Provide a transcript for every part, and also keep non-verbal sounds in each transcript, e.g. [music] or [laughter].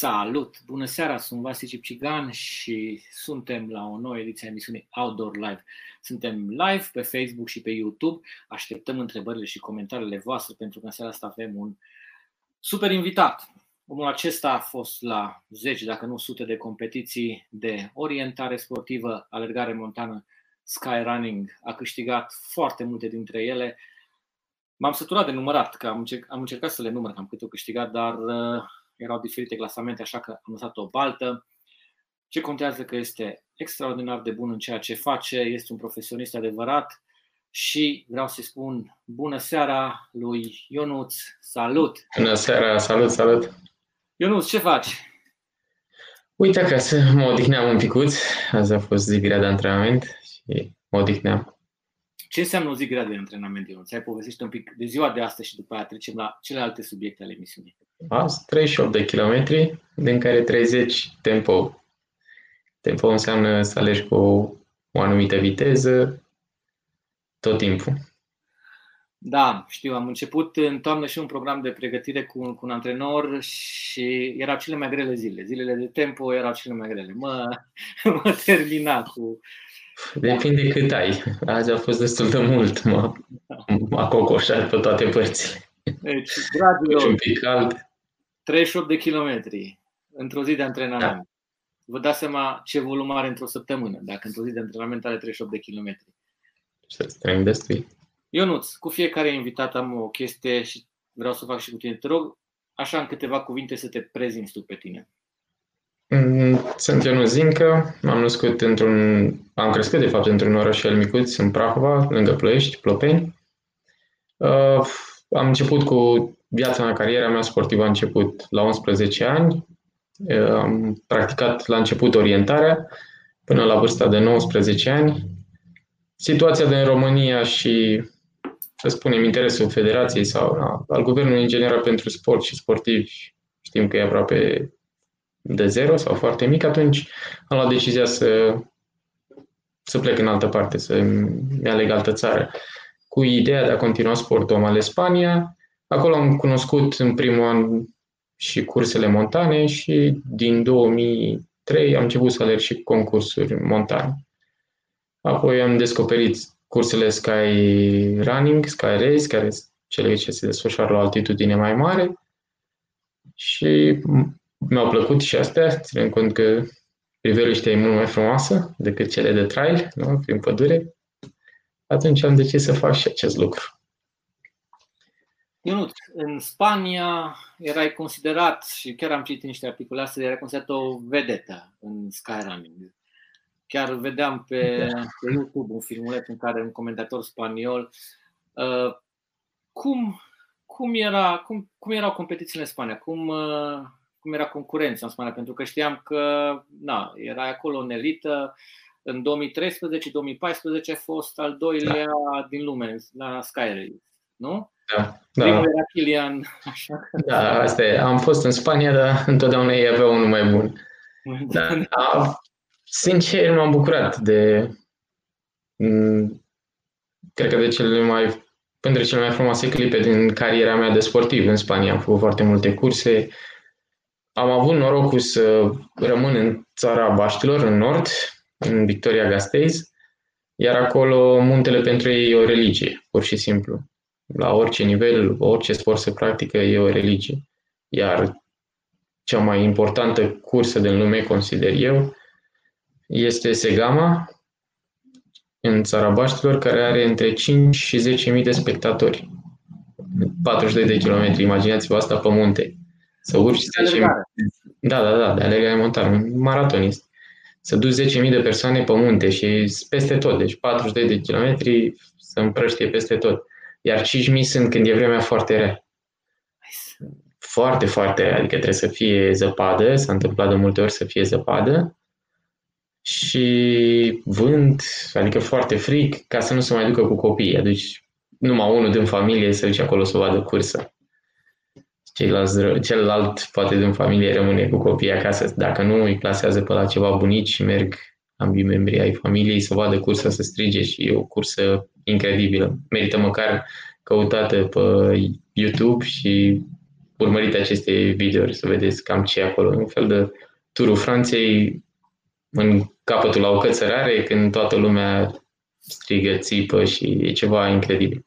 Salut! Bună seara, sunt Vasi Cipcigan și suntem la o nouă ediție a emisiunii Outdoor Live. Suntem live pe Facebook și pe YouTube. Așteptăm întrebările și comentariile voastre pentru că în seara asta avem un super invitat. Omul acesta a fost la 10, dacă nu sute de competiții de orientare sportivă, alergare montană, skyrunning. A câștigat foarte multe dintre ele. M-am săturat de numărat, că am, încerc, am încercat să le număr cam câte o câștigat, dar uh, erau diferite clasamente, așa că am lăsat o baltă. Ce contează că este extraordinar de bun în ceea ce face, este un profesionist adevărat și vreau să-i spun bună seara lui Ionuț, salut! Bună seara, salut, salut! Ionuț, ce faci? Uite acasă, mă odihneam un picuț, azi a fost zi grea de antrenament și mă odihneam. Ce înseamnă o zi grea de antrenament, Ionuț? Ai povestit un pic de ziua de astăzi și după aia trecem la celelalte subiecte ale emisiunii. Azi 38 de kilometri, din care 30 tempo. Tempo înseamnă să alegi cu o anumită viteză tot timpul. Da, știu, am început în toamnă și un program de pregătire cu un, cu un antrenor și erau cele mai grele zile. Zilele de tempo erau cele mai grele. Mă, [laughs] mă termina cu... Depinde cât ai. Azi a fost destul de mult, mă, m-a cocoșat pe toate părțile. Deci, dragilor, un pic cald. 38 de kilometri într-o zi de antrenament. Da. Vă dați seama ce volum are într-o săptămână, dacă într-o zi de antrenament are 38 de kilometri. Să strâng destui. Ionuț, cu fiecare invitat am o chestie și vreau să fac și cu tine. Te rog, așa în câteva cuvinte să te prezinți tu pe tine. Mm, sunt Ionuț Zincă, am născut într-un, am crescut de fapt într-un orășel micuț în Prahova, lângă Ploiești, Plopeni. Uh, am început cu viața mea, cariera mea sportivă a început la 11 ani. Am practicat la început orientarea până la vârsta de 19 ani. Situația din România și, să spunem, interesul federației sau al guvernului în general pentru sport și sportivi știm că e aproape de zero sau foarte mic, atunci am luat decizia să, să plec în altă parte, să-mi aleg altă țară. Cu ideea de a continua sportul am ales Spania, Acolo am cunoscut în primul an și cursele montane și din 2003 am început să alerg și concursuri montane. Apoi am descoperit cursele Sky Running, Sky Race, care sunt cele ce se desfășoară la o altitudine mai mare și mi-au plăcut și astea, ținând cont că priveliștea e mult mai frumoasă decât cele de trail, nu? prin pădure. Atunci am decis să fac și acest lucru. Ionut, în Spania erai considerat, și chiar am citit niște articole astea, erai considerat o vedetă în skyrunning. Chiar vedeam pe, pe YouTube un filmuleț în care un comentator spaniol uh, cum, cum, era, cum, cum erau competițiile în Spania, cum, uh, cum era concurența în Spania, pentru că știam că na, era acolo în elită. În 2013-2014 a fost al doilea da. din lume la Sky nu? Da, da. Primul era Kilian. Așa. Da, asta e. Am fost în Spania, dar întotdeauna ei aveau unul mai bun. Da. da. Sincer, m-am bucurat de mm, cred că de cele mai pentru cele mai frumoase clipe din cariera mea de sportiv în Spania. Am făcut foarte multe curse. Am avut norocul să rămân în țara Baștilor, în nord, în Victoria Gasteiz, iar acolo muntele pentru ei e o religie, pur și simplu la orice nivel, orice sport se practică, e o religie. Iar cea mai importantă cursă din lume, consider eu, este Segama, în țara Baștilor, care are între 5 și 10.000 de spectatori. 42 de kilometri, imaginați-vă asta pe munte. Să urci 10.000. Da, da, da, de alergare montană, un maratonist. Să duci 10.000 de persoane pe munte și peste tot, deci 42 de kilometri să împrăștie peste tot. Iar 5.000 sunt când e vremea foarte rea. Foarte, foarte rea, adică trebuie să fie zăpadă, s-a întâmplat de multe ori să fie zăpadă și vânt, adică foarte fric, ca să nu se mai ducă cu copiii. Aduci numai unul din familie să duce acolo să vadă cursă. Ceilalți, celălalt, poate din familie, rămâne cu copiii acasă. Dacă nu, îi plasează pe la ceva bunici și merg ambii membri ai familiei să vadă cursa, să strige și e o cursă incredibilă. Merită măcar căutată pe YouTube și urmărit aceste videouri să vedeți cam ce e acolo. Un fel de turul Franței în capătul la o cățărare când toată lumea strigă, țipă și e ceva incredibil.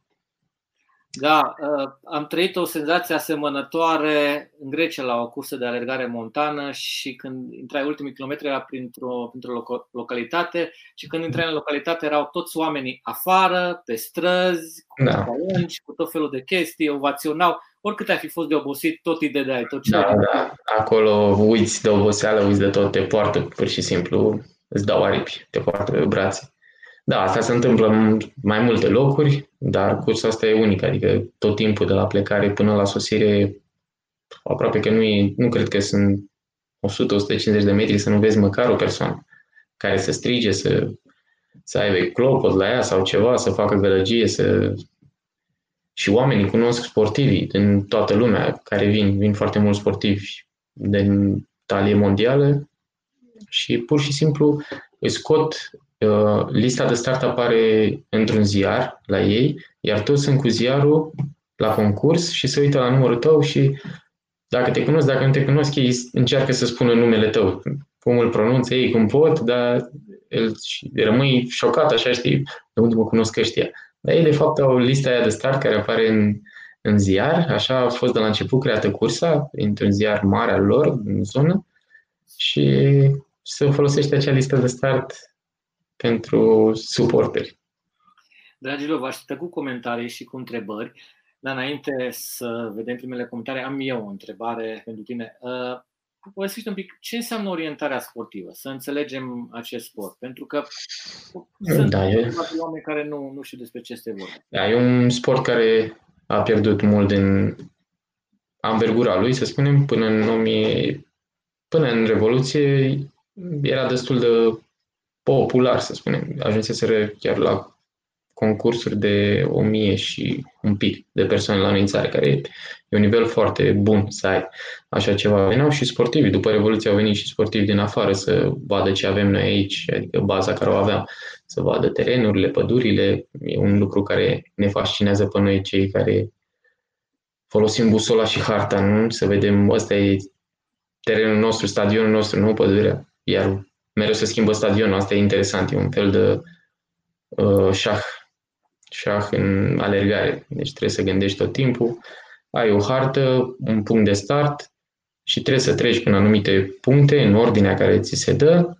Da, uh, am trăit o senzație asemănătoare în Grecia la o cursă de alergare montană și când intrai ultimii kilometri era printr-o, printr-o localitate și când intrai în localitate erau toți oamenii afară, pe străzi, cu da. lungi, cu tot felul de chestii, ovaționau. Oricât ai fi fost de obosit, tot îi dădeai, tot ce Da, da. Acolo uiți de oboseală, uiți de tot, te poartă pur și simplu, îți dau aripi, te poartă pe brațe. Da, asta se întâmplă în mai multe locuri, dar cursa asta e unică, adică tot timpul de la plecare până la sosire, aproape că nu, e, nu cred că sunt 100-150 de metri să nu vezi măcar o persoană care să strige, să, să aibă clopot la ea sau ceva, să facă gălăgie, să... Și oamenii cunosc sportivii din toată lumea care vin, vin foarte mulți sportivi din talie mondială și pur și simplu îi scot Uh, lista de start apare într-un ziar la ei, iar toți sunt cu ziarul la concurs și se uită la numărul tău și dacă te cunosc, dacă nu te cunosc, ei încearcă să spună numele tău. Cum îl pronunță ei, cum pot, dar el rămâi șocat, așa știi, de unde mă cunosc ăștia. Dar ei, de fapt, au lista aia de start care apare în, în ziar, așa a fost de la început creată cursa, într-un ziar mare al lor, în zonă, și se folosește acea listă de start pentru suporteri. Dragilor, vă așteptă cu comentarii și cu întrebări, dar înainte să vedem primele comentarii, am eu o întrebare pentru tine. Uh, povestiți un pic ce înseamnă orientarea sportivă, să înțelegem acest sport, pentru că sunt da, e... oameni care nu, nu știu despre ce este vorba. Da, e un sport care a pierdut mult din anvergura lui, să spunem, până în 1000, până în Revoluție era destul de popular, să spunem. Ajunseseră chiar la concursuri de o mie și un pic de persoane la înălțare, care e un nivel foarte bun să ai așa ceva. Veneau și sportivi, după Revoluție au venit și sportivi din afară să vadă ce avem noi aici, adică baza care o aveam, să vadă terenurile, pădurile. E un lucru care ne fascinează pe noi cei care folosim busola și harta, nu? Să vedem, ăsta e terenul nostru, stadionul nostru, nu pădurea. Iar mereu se schimbă stadionul, asta e interesant, e un fel de uh, șah, șah în alergare, deci trebuie să gândești tot timpul, ai o hartă, un punct de start și trebuie să treci prin anumite puncte în ordinea care ți se dă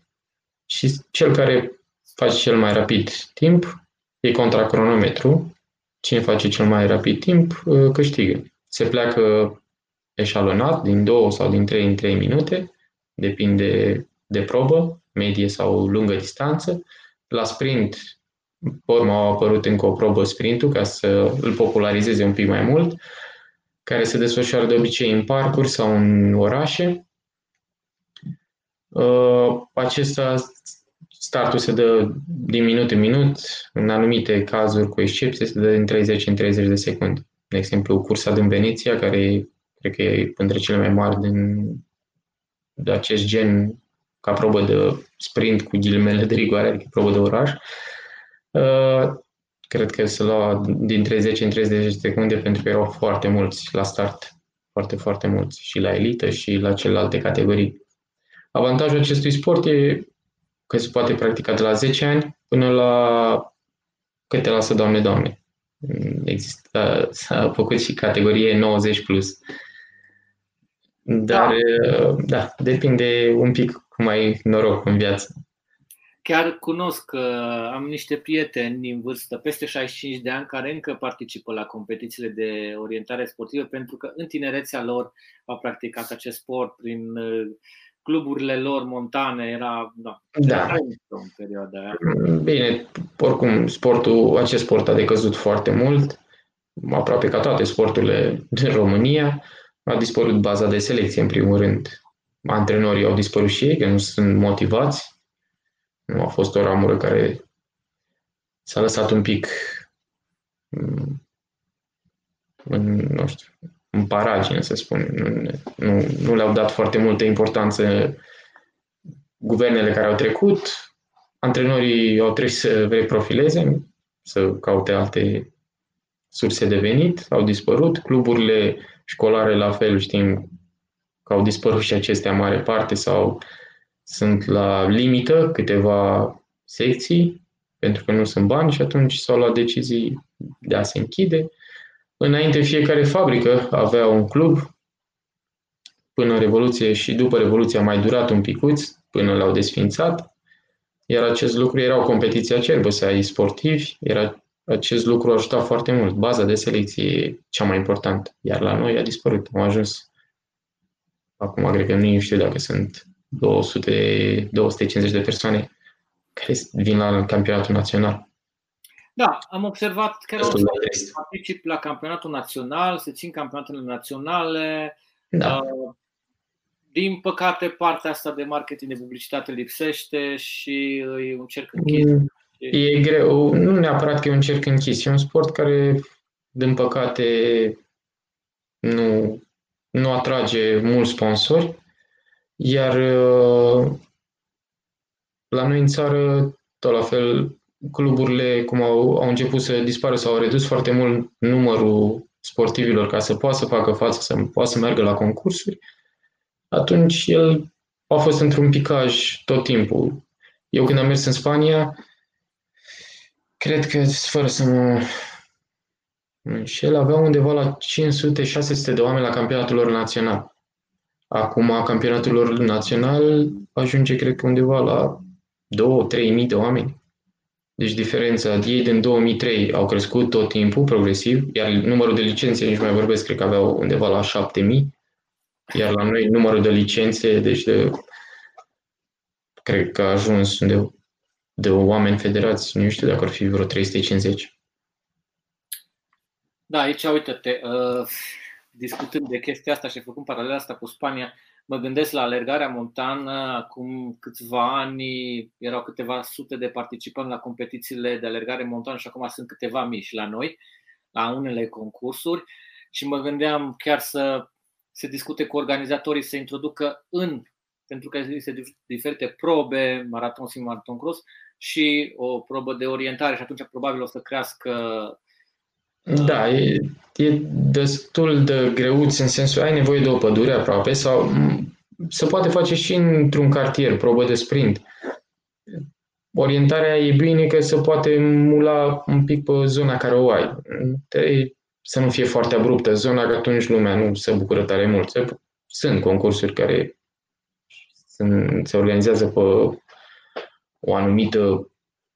și cel care face cel mai rapid timp e contra cronometru. Cine face cel mai rapid timp uh, câștigă. Se pleacă eșalonat din 2 sau din 3 în 3 minute, depinde de probă medie sau lungă distanță. La sprint, pe urmă au apărut încă o probă sprintul ca să îl popularizeze un pic mai mult, care se desfășoară de obicei în parcuri sau în orașe. Uh, acesta startul se dă din minut în minut, în anumite cazuri, cu excepție, se dă din 30 în 30 de secunde. De exemplu, cursa din Veneția, care cred că e între cele mai mari din, de acest gen ca probă de sprint cu ghilimele de rigoare, adică probă de oraș. Uh, cred că se lua din 30 în 30 de secunde pentru că erau foarte mulți la start, foarte, foarte mulți, și la elită și la celelalte categorii. Avantajul acestui sport e că se poate practica de la 10 ani până la câte lasă Doamne, Doamne. Există, s-a făcut și categorie 90 plus. Dar, da. da, depinde un pic cum ai noroc în viață. Chiar cunosc că am niște prieteni din vârstă peste 65 de ani care încă participă la competițiile de orientare sportivă pentru că în tinerețea lor au practicat acest sport prin uh, cluburile lor montane, era da, da. în perioada aia. Bine, oricum sportul, acest sport a decăzut foarte mult, aproape ca toate sporturile din România. A dispărut baza de selecție în primul rând antrenorii au dispărut și ei, că nu sunt motivați. Nu a fost o ramură care s-a lăsat un pic mm, în, nu știu, în paragine, să spun. Nu, nu, nu le-au dat foarte multă importanță guvernele care au trecut. Antrenorii au trebuit să reprofileze, să caute alte surse de venit, au dispărut. Cluburile școlare, la fel, știm că au dispărut și acestea în mare parte sau sunt la limită câteva secții pentru că nu sunt bani și atunci s-au luat decizii de a se închide. Înainte fiecare fabrică avea un club, până Revoluție și după Revoluție a mai durat un picuț, până l-au desfințat, iar acest lucru era o competiție acerbă să ai sportivi, era, acest lucru ajuta foarte mult. Baza de selecție e cea mai importantă, iar la noi a dispărut. Am ajuns, acum cred că nu știu dacă sunt 200, 250 de persoane care vin la campionatul național. Da, am observat că să particip la campionatul național, se țin campionatele naționale. Da. Uh, din păcate, partea asta de marketing de publicitate lipsește și e un cerc închis. Mm, e greu, nu neapărat că e un cerc închis, e un sport care, din păcate, nu, nu atrage mulți sponsori, iar uh, la noi în țară, tot la fel, cluburile, cum au, au început să dispară sau au redus foarte mult numărul sportivilor ca să poată să facă față, să poată să meargă la concursuri, atunci el a fost într-un picaj tot timpul. Eu când am mers în Spania, cred că, fără să mă înșel, avea undeva la 500-600 de oameni la campionatul lor național. Acum, campionatul lor național ajunge, cred că, undeva la 2-3 mii de oameni. Deci diferența, ei din 2003 au crescut tot timpul, progresiv, iar numărul de licențe, nici mai vorbesc, cred că aveau undeva la 7000, iar la noi numărul de licențe, deci de, cred că a ajuns de, de oameni federați, nu știu dacă ar fi vreo 350. Da, aici, uite-te, uh, discutând de chestia asta și făcând paralela asta cu Spania, Mă gândesc la alergarea montană, acum câțiva ani erau câteva sute de participanți la competițiile de alergare montană și acum sunt câteva mii și la noi, la unele concursuri. Și mă gândeam chiar să se discute cu organizatorii să introducă în, pentru că există diferite probe, maraton, maraton cross și o probă de orientare și atunci probabil o să crească da, e, e destul de greuț în sensul ai nevoie de o pădure aproape sau se poate face și într-un cartier, probă de sprint. Orientarea e bine că se poate mula un pic pe zona care o ai. Să nu fie foarte abruptă zona, că atunci lumea nu se bucură tare mult. Sunt concursuri care se organizează pe o anumită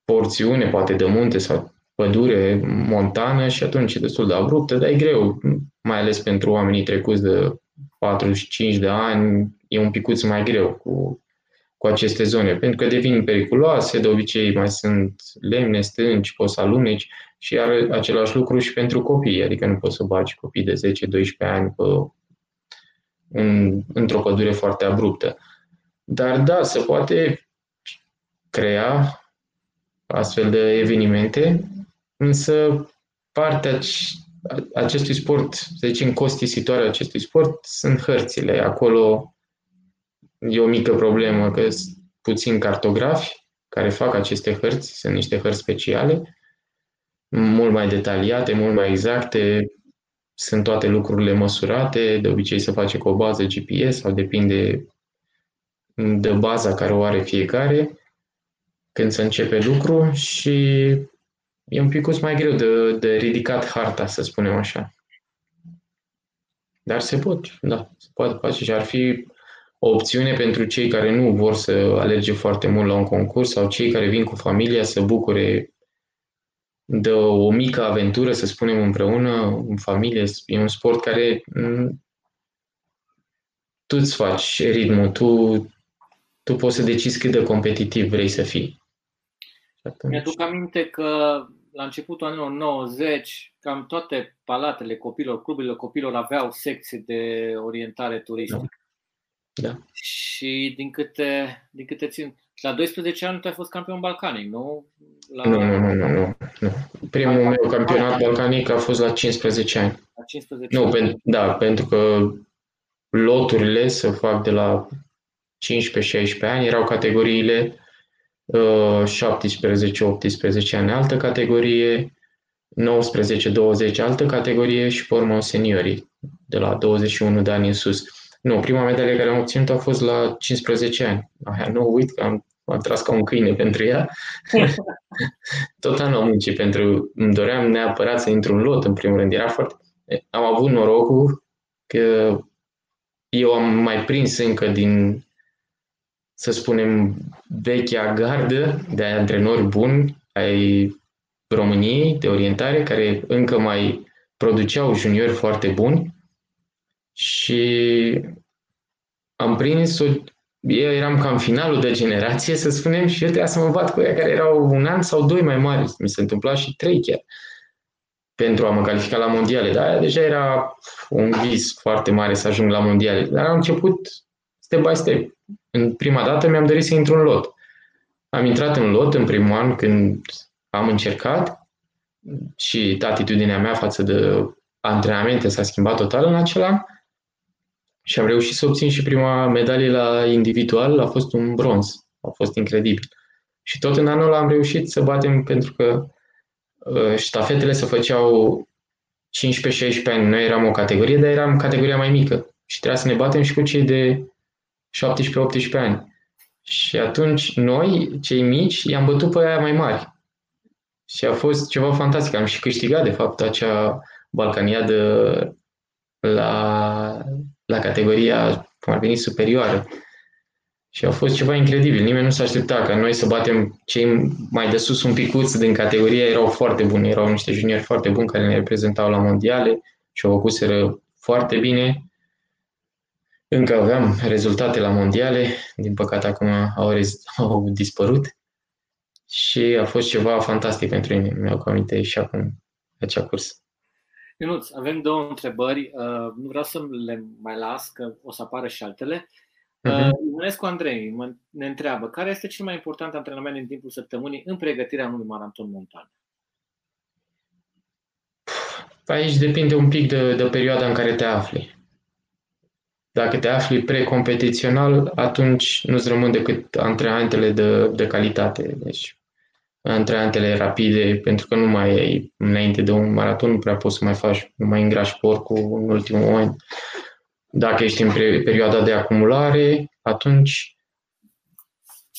porțiune, poate de munte sau pădure montană și atunci e destul de abruptă, dar e greu, mai ales pentru oamenii trecuți de 45 de ani, e un picuț mai greu cu, cu aceste zone, pentru că devin periculoase, de obicei mai sunt lemne, stânci, poți să aluneci și are același lucru și pentru copii, adică nu poți să bagi copii de 10-12 ani pe un, într-o pădure foarte abruptă. Dar da, se poate crea astfel de evenimente Însă partea acestui sport, să zicem, costisitoare acestui sport, sunt hărțile. Acolo e o mică problemă că sunt puțin cartografi care fac aceste hărți, sunt niște hărți speciale, mult mai detaliate, mult mai exacte, sunt toate lucrurile măsurate, de obicei se face cu o bază GPS sau depinde de baza care o are fiecare când se începe lucru și e un pic mai greu de, de ridicat harta, să spunem așa. Dar se pot, da, se poate face și ar fi o opțiune pentru cei care nu vor să alerge foarte mult la un concurs sau cei care vin cu familia să bucure de o mică aventură, să spunem împreună, în familie. E un sport care mm, tu îți faci ritmul, tu, tu poți să decizi cât de competitiv vrei să fii. Mi-aduc aminte că la începutul anilor 90, cam toate palatele copilor, cluburile copilor aveau secții de orientare turistică. Da. da. Și din câte, din câte țin, la 12 ani tu ai fost campion balcanic, nu? La... Nu, nu, nu, nu, nu, nu. Primul meu campionat balcanic a fost la 15 ani. La 15 nu, ani. Pen, da, pentru că loturile să fac de la 15-16 ani erau categoriile 17-18 ani altă categorie, 19-20 altă categorie și pe urmă seniorii, de la 21 de ani în sus. Nu, prima medalie care am obținut a fost la 15 ani. Aia nu uit că am, am tras ca un câine pentru ea. [laughs] Tot anul am muncit pentru... Îmi doream neapărat să intru în lot, în primul rând. Era foarte... Am avut norocul că eu am mai prins încă din, să spunem, vechea gardă de antrenori buni ai României de orientare, care încă mai produceau juniori foarte buni și am prins-o, eu eram cam finalul de generație, să spunem, și eu trebuia să mă bat cu ea care erau un an sau doi mai mari. Mi se întâmpla și trei chiar pentru a mă califica la mondiale. Dar aia deja era un vis foarte mare să ajung la mondiale. Dar am început step by step. În prima dată mi-am dorit să intru în lot. Am intrat în lot în primul an când am încercat și atitudinea mea față de antrenamente s-a schimbat total în acela și am reușit să obțin și prima medalie la individual, a fost un bronz. A fost incredibil. Și tot în anul ăla am reușit să batem pentru că uh, ștafetele se făceau 15-16 ani. Noi eram o categorie, dar eram categoria mai mică. Și trebuia să ne batem și cu cei de 17-18 ani. Și atunci noi, cei mici, i-am bătut pe aia mai mari. Și a fost ceva fantastic. Am și câștigat, de fapt, acea balcaniadă la, la categoria, cum ar veni, superioară. Și a fost ceva incredibil. Nimeni nu s-a aștepta ca noi să batem cei mai de sus un picuț din categoria. Erau foarte buni, erau niște juniori foarte buni care ne reprezentau la mondiale și au făcuseră foarte bine. Încă aveam rezultate la mondiale, din păcate acum au, [laughs] au dispărut și a fost ceva fantastic pentru mine. Mi-au aminte și acum acea cursă. Ionuț, avem două întrebări. Uh, nu vreau să le mai las, că o să apară și altele. Uh-huh. Ionescu Andrei mă, ne întreabă, care este cel mai important antrenament în timpul săptămânii în pregătirea unui maraton montan? Aici depinde un pic de, de perioada în care te afli. Dacă te afli precompetițional, atunci nu-ți rămân decât antrenamentele de, de calitate. Deci antrenamentele rapide, pentru că nu mai ai, înainte de un maraton, nu prea poți să mai faci, nu mai îngrași porcul în ultimul moment. Dacă ești în perioada de acumulare, atunci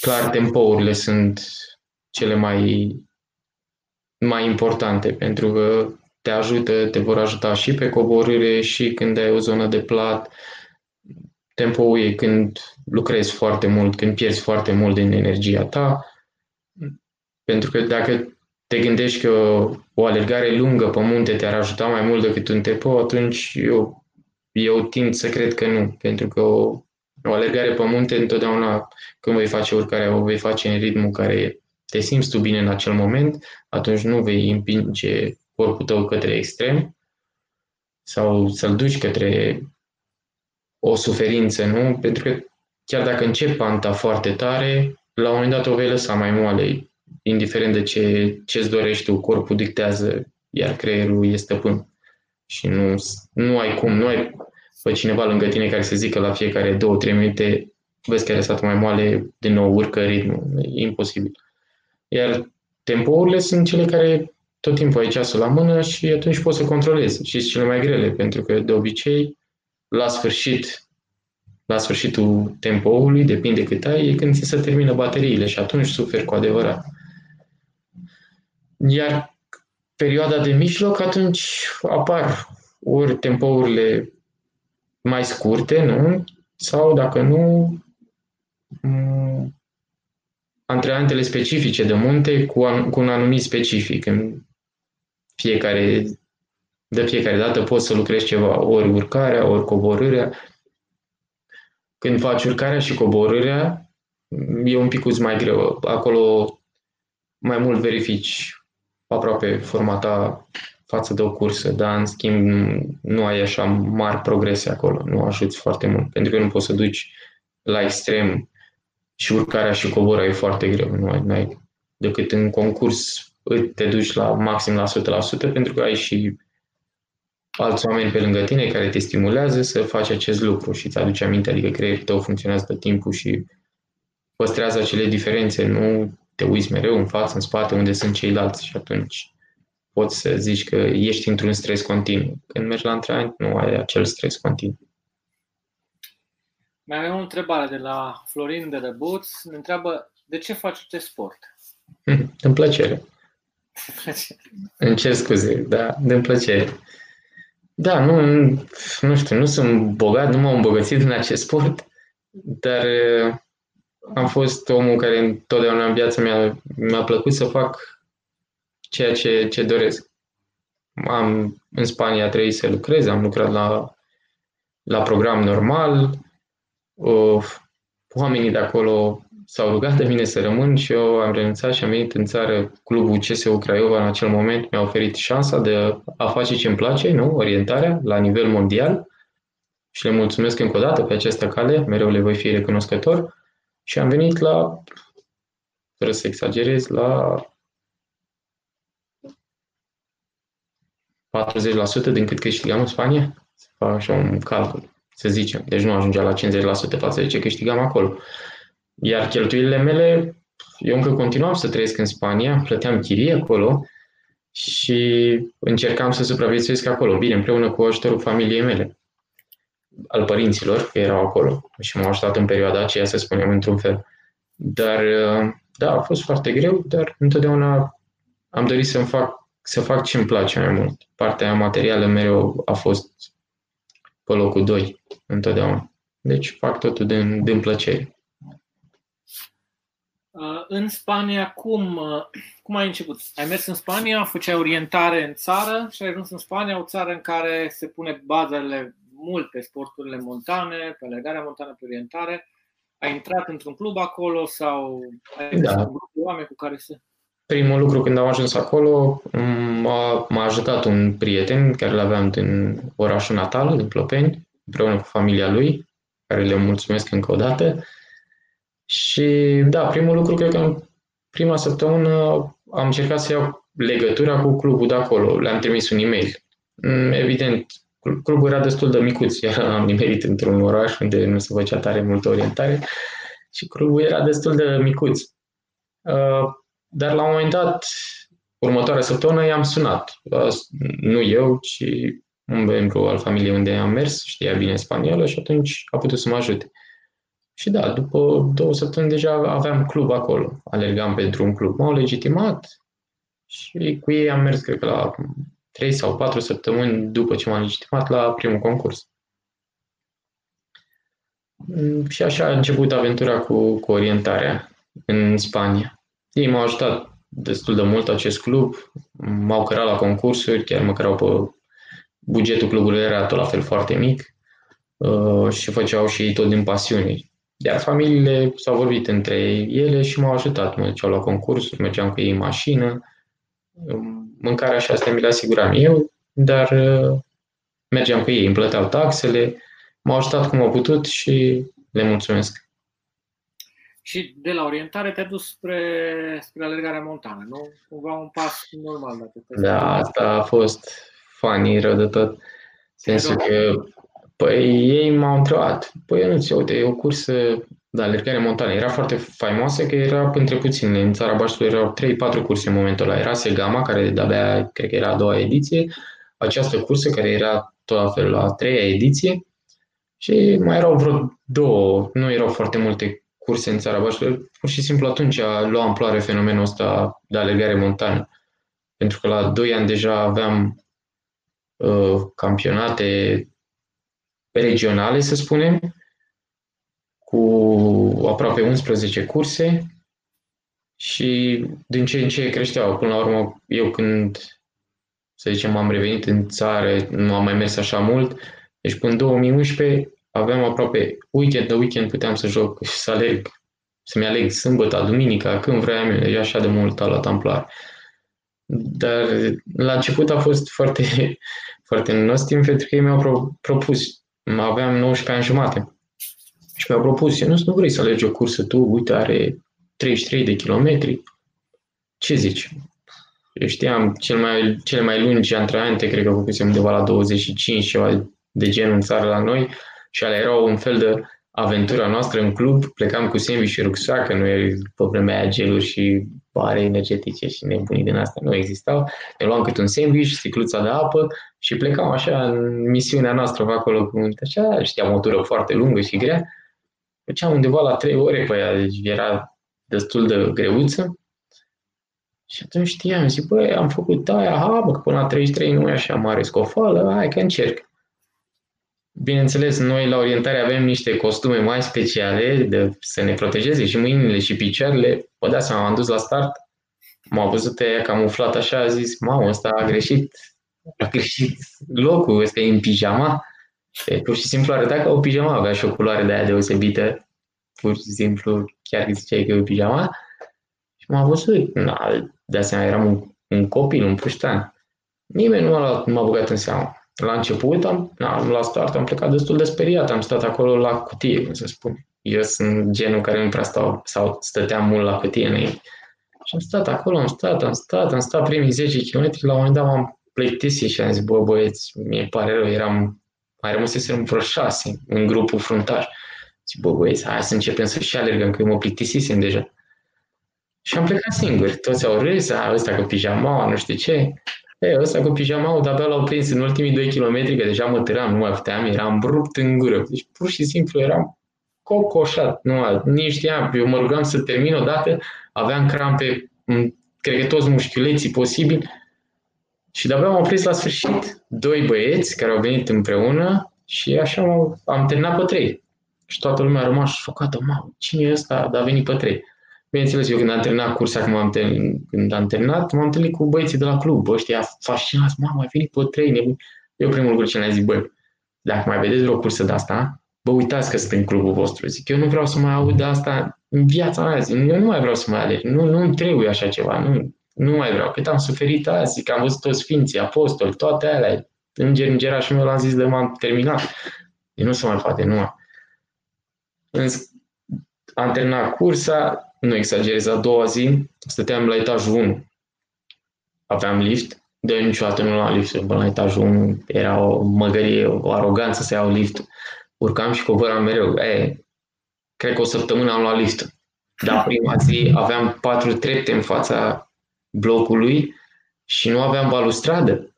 clar tempourile sunt cele mai, mai importante, pentru că te ajută, te vor ajuta și pe coborâre și când ai o zonă de plat. Tempoul e când lucrezi foarte mult, când pierzi foarte mult din energia ta. Pentru că dacă te gândești că o alergare lungă pe munte te-ar ajuta mai mult decât un tempo, atunci eu, eu tind să cred că nu. Pentru că o, o alergare pe munte, întotdeauna când vei face urcarea, o vei face în ritmul care te simți tu bine în acel moment, atunci nu vei împinge corpul tău către extrem sau să-l duci către o suferință, nu? Pentru că chiar dacă începi panta foarte tare, la un moment dat o vei lăsa mai moale, indiferent de ce îți dorești tu, corpul dictează, iar creierul este stăpân. Și nu, nu ai cum, nu ai pe cineva lângă tine care să zică la fiecare 2-3 minute vezi că ai lăsat mai moale, din nou urcă ritmul. E imposibil. Iar tempourile sunt cele care tot timpul ai ceasul la mână și atunci poți să controlezi. Și sunt cele mai grele, pentru că de obicei, la sfârșit, la sfârșitul tempoului, depinde cât ai, e când ți se termină bateriile și atunci suferi cu adevărat. Iar perioada de mijloc, atunci apar ori tempourile mai scurte, nu? Sau, dacă nu, antrenamentele specifice de munte cu, an, cu un anumit specific. În fiecare, de fiecare dată poți să lucrezi ceva, ori urcarea, ori coborârea. Când faci urcarea și coborârea, e un pic mai greu. Acolo mai mult verifici aproape formata față de o cursă, dar în schimb nu ai așa mari progrese acolo, nu ajuți foarte mult, pentru că nu poți să duci la extrem și urcarea și coborârea e foarte greu, nu ai, nu ai decât în concurs te duci la maxim la 100% pentru că ai și alți oameni pe lângă tine care te stimulează să faci acest lucru și îți aduce aminte, adică creierul tău funcționează tot timpul și păstrează acele diferențe, nu te uiți mereu în față, în spate, unde sunt ceilalți și atunci poți să zici că ești într-un stres continuu. Când mergi la antrenament, nu ai acel stres continuu. Mai avem o întrebare de la Florin de Răbuț. Ne întreabă de ce faci acest sport? În plăcere. [laughs] Îmi cer scuze, da, de plăcere. Da, nu, nu știu, nu sunt bogat, nu m-am îmbogățit în acest sport, dar uh, am fost omul care întotdeauna în viața mea mi-a plăcut să fac ceea ce, ce doresc. Am în Spania trăit să lucrez, am lucrat la, la program normal, uh, oamenii de acolo s-au rugat de mine să rămân și eu am renunțat și am venit în țară. Clubul CSU Craiova în acel moment mi-a oferit șansa de a face ce îmi place, nu? orientarea la nivel mondial și le mulțumesc încă o dată pe această cale, mereu le voi fi recunoscător și am venit la, fără să exagerez, la 40% din cât câștigam în Spania, să fac așa un calcul, să zicem. Deci nu ajungea la 50% față de ce câștigam acolo. Iar cheltuielile mele, eu încă continuam să trăiesc în Spania, plăteam chirie acolo și încercam să supraviețuiesc acolo, bine, împreună cu ajutorul familiei mele, al părinților, că erau acolo și m-au ajutat în perioada aceea, să spunem, într-un fel. Dar, da, a fost foarte greu, dar întotdeauna am dorit să fac, să fac ce îmi place mai mult. Partea materială mereu a fost pe locul 2, întotdeauna. Deci fac totul din, din plăcere. Uh, în Spania, cum, uh, cum ai început? Ai mers în Spania, făceai orientare în țară și ai ajuns în Spania, o țară în care se pune bazele mult pe sporturile montane, pe legarea montană, pe orientare. Ai intrat într-un club acolo sau ai da. un grup de oameni cu care să... Primul lucru când am ajuns acolo m-a, m-a ajutat un prieten care l aveam din orașul natal, din Plopeni, împreună cu familia lui, care le mulțumesc încă o dată. Și da, primul lucru, cred că în prima săptămână am încercat să iau legătura cu clubul de acolo. Le-am trimis un e-mail. Mm, evident, clubul era destul de micuț, [laughs] iar am nimerit într-un oraș unde nu se făcea tare multă orientare și clubul era destul de micuț. Uh, dar la un moment dat, următoarea săptămână, i-am sunat. Uh, nu eu, ci un membru al familiei unde am mers, știa bine spaniolă și atunci a putut să mă ajute. Și da, după două săptămâni deja aveam club acolo. Alergam pentru un club. M-au legitimat și cu ei am mers, cred că la trei sau patru săptămâni după ce m-am legitimat la primul concurs. Mm, și așa a început aventura cu, cu orientarea în Spania. Ei m-au ajutat destul de mult acest club, m-au cărat la concursuri, chiar mă cărau pe bugetul clubului era tot la fel foarte mic uh, și făceau și ei tot din pasiune. Iar familiile s-au vorbit între ele și m-au ajutat. Mă duceau la concursuri, mergeam cu ei în mașină. Mâncarea și astea mi le asiguram eu, dar uh, mergeam cu ei, îmi plăteau taxele, m-au ajutat cum au putut și le mulțumesc. Și de la orientare te-ai dus spre, spre alergarea montană, nu? Cumva un pas normal. Dacă da, asta a fost funny rău de tot. Sensul că Păi ei m-au întrebat, păi nu ți uite, e o cursă de alergare montană. Era foarte faimoasă că era între puține. În țara Baștului erau 3-4 curse în momentul ăla. Era Segama, care de-abia, cred că era a doua ediție, această cursă care era tot la fel la a treia ediție și mai erau vreo două, nu erau foarte multe curse în țara Baștului. Pur și simplu atunci a luat amploare fenomenul ăsta de alergare montană. Pentru că la 2 ani deja aveam uh, campionate regionale, să spunem, cu aproape 11 curse și din ce în ce creșteau. Până la urmă, eu când, să zicem, am revenit în țară, nu am mai mers așa mult, deci până în 2011 aveam aproape weekend de weekend puteam să joc și să alerg, să-mi aleg sâmbătă, duminica, când vreau eu, deci așa de mult a luat amploare. Dar la început a fost foarte, [laughs] foarte nostim pentru că ei mi-au pro- propus aveam 19 ani jumate. Și mi-au propus, nu, nu vrei să alegi o cursă tu, uite, are 33 de kilometri. Ce zici? Eu știam cel mai, cele mai lungi antrenamente, cred că făcusem undeva la 25, ceva de genul în țară la noi, și ale erau un fel de aventura noastră în club, plecam cu sandwich și rucsac, că nu era pe vremea aia geluri și bare energetice și nebunii din astea nu existau. Ne luam câte un sandwich, sticluța de apă și plecam așa în misiunea noastră pe acolo cu așa, știam o tură foarte lungă și grea. Făceam undeva la trei ore pe ea, deci era destul de greuță. Și atunci știam, zic, băi, am făcut aia, ha, bă, că până la 33 nu e așa mare scofală, hai că încerc. Bineînțeles, noi la orientare avem niște costume mai speciale de să ne protejeze și mâinile și picioarele. Vă dați seama, am dus la start, m-a văzut ea camuflat așa, a zis, mamă, ăsta a greșit, a greșit locul, ăsta e în pijama. E, pur și simplu arăta ca o pijama, avea și o culoare de aia deosebită, pur și simplu chiar ziceai că e o pijama. Și m-a văzut, na, de asemenea eram un, un copil, un puștan. Nimeni nu m-a, m-a băgat în seamă. La început, am, na, la start, am plecat destul de speriat. Am stat acolo la cutie, cum se spune. Eu sunt genul care nu prea stau, sau stăteam mult la cutie înainte. Și am stat acolo, am stat, am stat, am stat primii 10 km, la un moment dat m-am plictisit și am zis, bă, băieți, mi-e pare rău, eram, mai rămăsesem vreo șase în grupul fruntaș. Zic, bă, băieți, hai să începem să și alergăm, că mă plictisisem deja. Și am plecat singur. Toți au râs, a, ăsta cu pijama, nu știu ce. E, ăsta cu pijama, de-abia l-au prins în ultimii 2 km, că deja mă tăram, nu mai puteam, eram rupt în gură. Deci pur și simplu eram cocoșat, nu, nici știam, eu mă rugam să termin odată, aveam crampe, cred că toți mușchiuleții posibil, și de-abia m-au prins la sfârșit doi băieți care au venit împreună și așa am terminat pe trei. Și toată lumea a rămas șocată, mamă, cine e ăsta, dar a venit pe trei. Bineînțeles, eu când am terminat cursa, când am, terminat, când am terminat, m-am întâlnit cu băieții de la club, ăștia fascinați, mamă, ai venit pe trei, nebun. Eu primul lucru ce le-am zis, băi, dacă mai vedeți vreo cursă de asta, bă, uitați că sunt în clubul vostru. Zic, eu nu vreau să mai aud de asta în viața mea, zic, eu nu mai vreau să mai aleg, nu, nu trebuie așa ceva, nu, nu mai vreau, cât am suferit azi, zic, am văzut toți sfinții, apostoli, toate alea, îngeri, îngerașul meu l-am zis de m-am terminat. E nu se mai poate, nu. Am terminat cursa, nu exagerez, a doua zi stăteam la etajul 1. Aveam lift, de niciodată nu la lift, până la etajul 1 era o măgărie, o aroganță să iau lift. Urcam și coboram mereu. E, cred că o săptămână am luat lift. Dar [laughs] prima zi aveam patru trepte în fața blocului și nu aveam balustradă.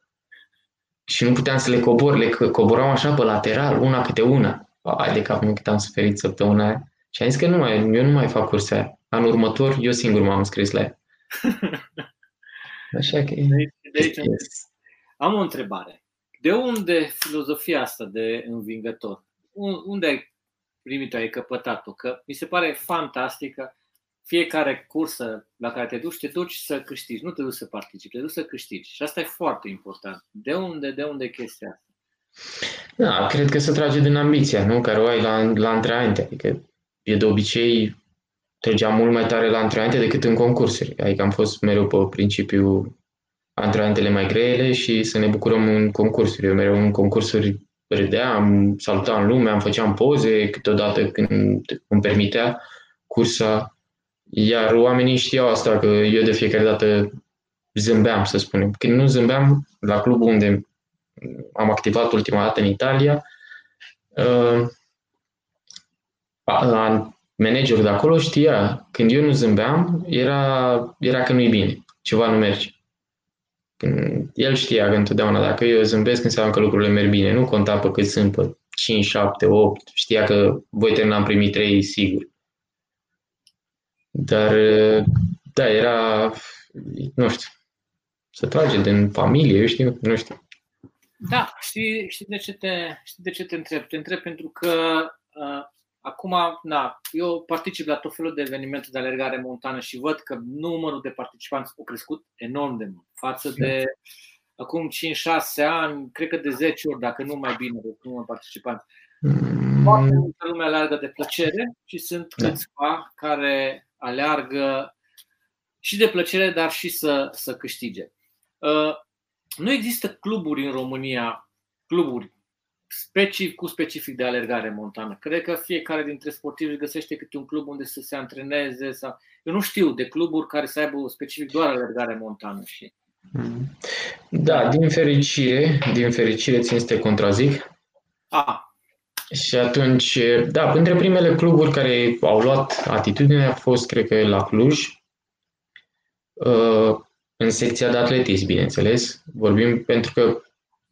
Și nu puteam să le cobor, le coboram așa pe lateral, una câte una. Hai de cap, nu cât am suferit săptămâna aia. Și am zis că nu mai, eu nu mai fac curse aia. Anul următor, eu singur m-am înscris la ea. [laughs] Așa că... De aici, de aici am o întrebare. De unde filozofia asta de învingător? Unde ai primit-o, ai căpătat-o? Că mi se pare fantastică fiecare cursă la care te duci, te duci să câștigi, nu te duci să participi, te duci să câștigi. Și asta e foarte important. De unde, de unde e chestia asta? Da, cred că se trage din ambiția, nu? Care o ai la, la antrenamente. Adică e de obicei trăgeam mult mai tare la antrenamente decât în concursuri. Adică am fost mereu pe principiu antrenamentele mai grele și să ne bucurăm în concursuri. Eu mereu în concursuri râdeam, salutam lumea, am făceam poze câteodată când îmi permitea cursa. Iar oamenii știau asta, că eu de fiecare dată zâmbeam, să spunem. Când nu zâmbeam, la clubul unde am activat ultima dată în Italia, uh, managerul de acolo știa, când eu nu zâmbeam, era, era că nu-i bine, ceva nu merge. Când el știa că întotdeauna dacă eu zâmbesc înseamnă că lucrurile merg bine, nu conta pe cât sunt, pe 5, 7, 8, știa că voi termina în primii 3 sigur. Dar, da, era, nu știu, să trage din familie, eu știu, nu știu. Da, știi, știi, de ce te, știi de ce te întreb? Te întreb pentru că uh, Acum, na, eu particip la tot felul de evenimente de alergare montană și văd că numărul de participanți a crescut enorm de mult față de acum 5-6 ani, cred că de 10 ori, dacă nu mai bine, de numărul participanți. Mm. Foarte multă lume aleargă de plăcere și sunt da. câțiva care aleargă și de plăcere, dar și să, să câștige. Uh, nu există cluburi în România, cluburi specific, cu specific de alergare montană. Cred că fiecare dintre sportivi găsește câte un club unde să se antreneze. Sau... Eu nu știu de cluburi care să aibă specific doar alergare montană. Și... Mm. Da, din fericire, din fericire țin să te contrazic. A. Și atunci, da, între primele cluburi care au luat atitudine a fost, cred că, la Cluj, uh, în secția de atletism, bineînțeles. Vorbim pentru că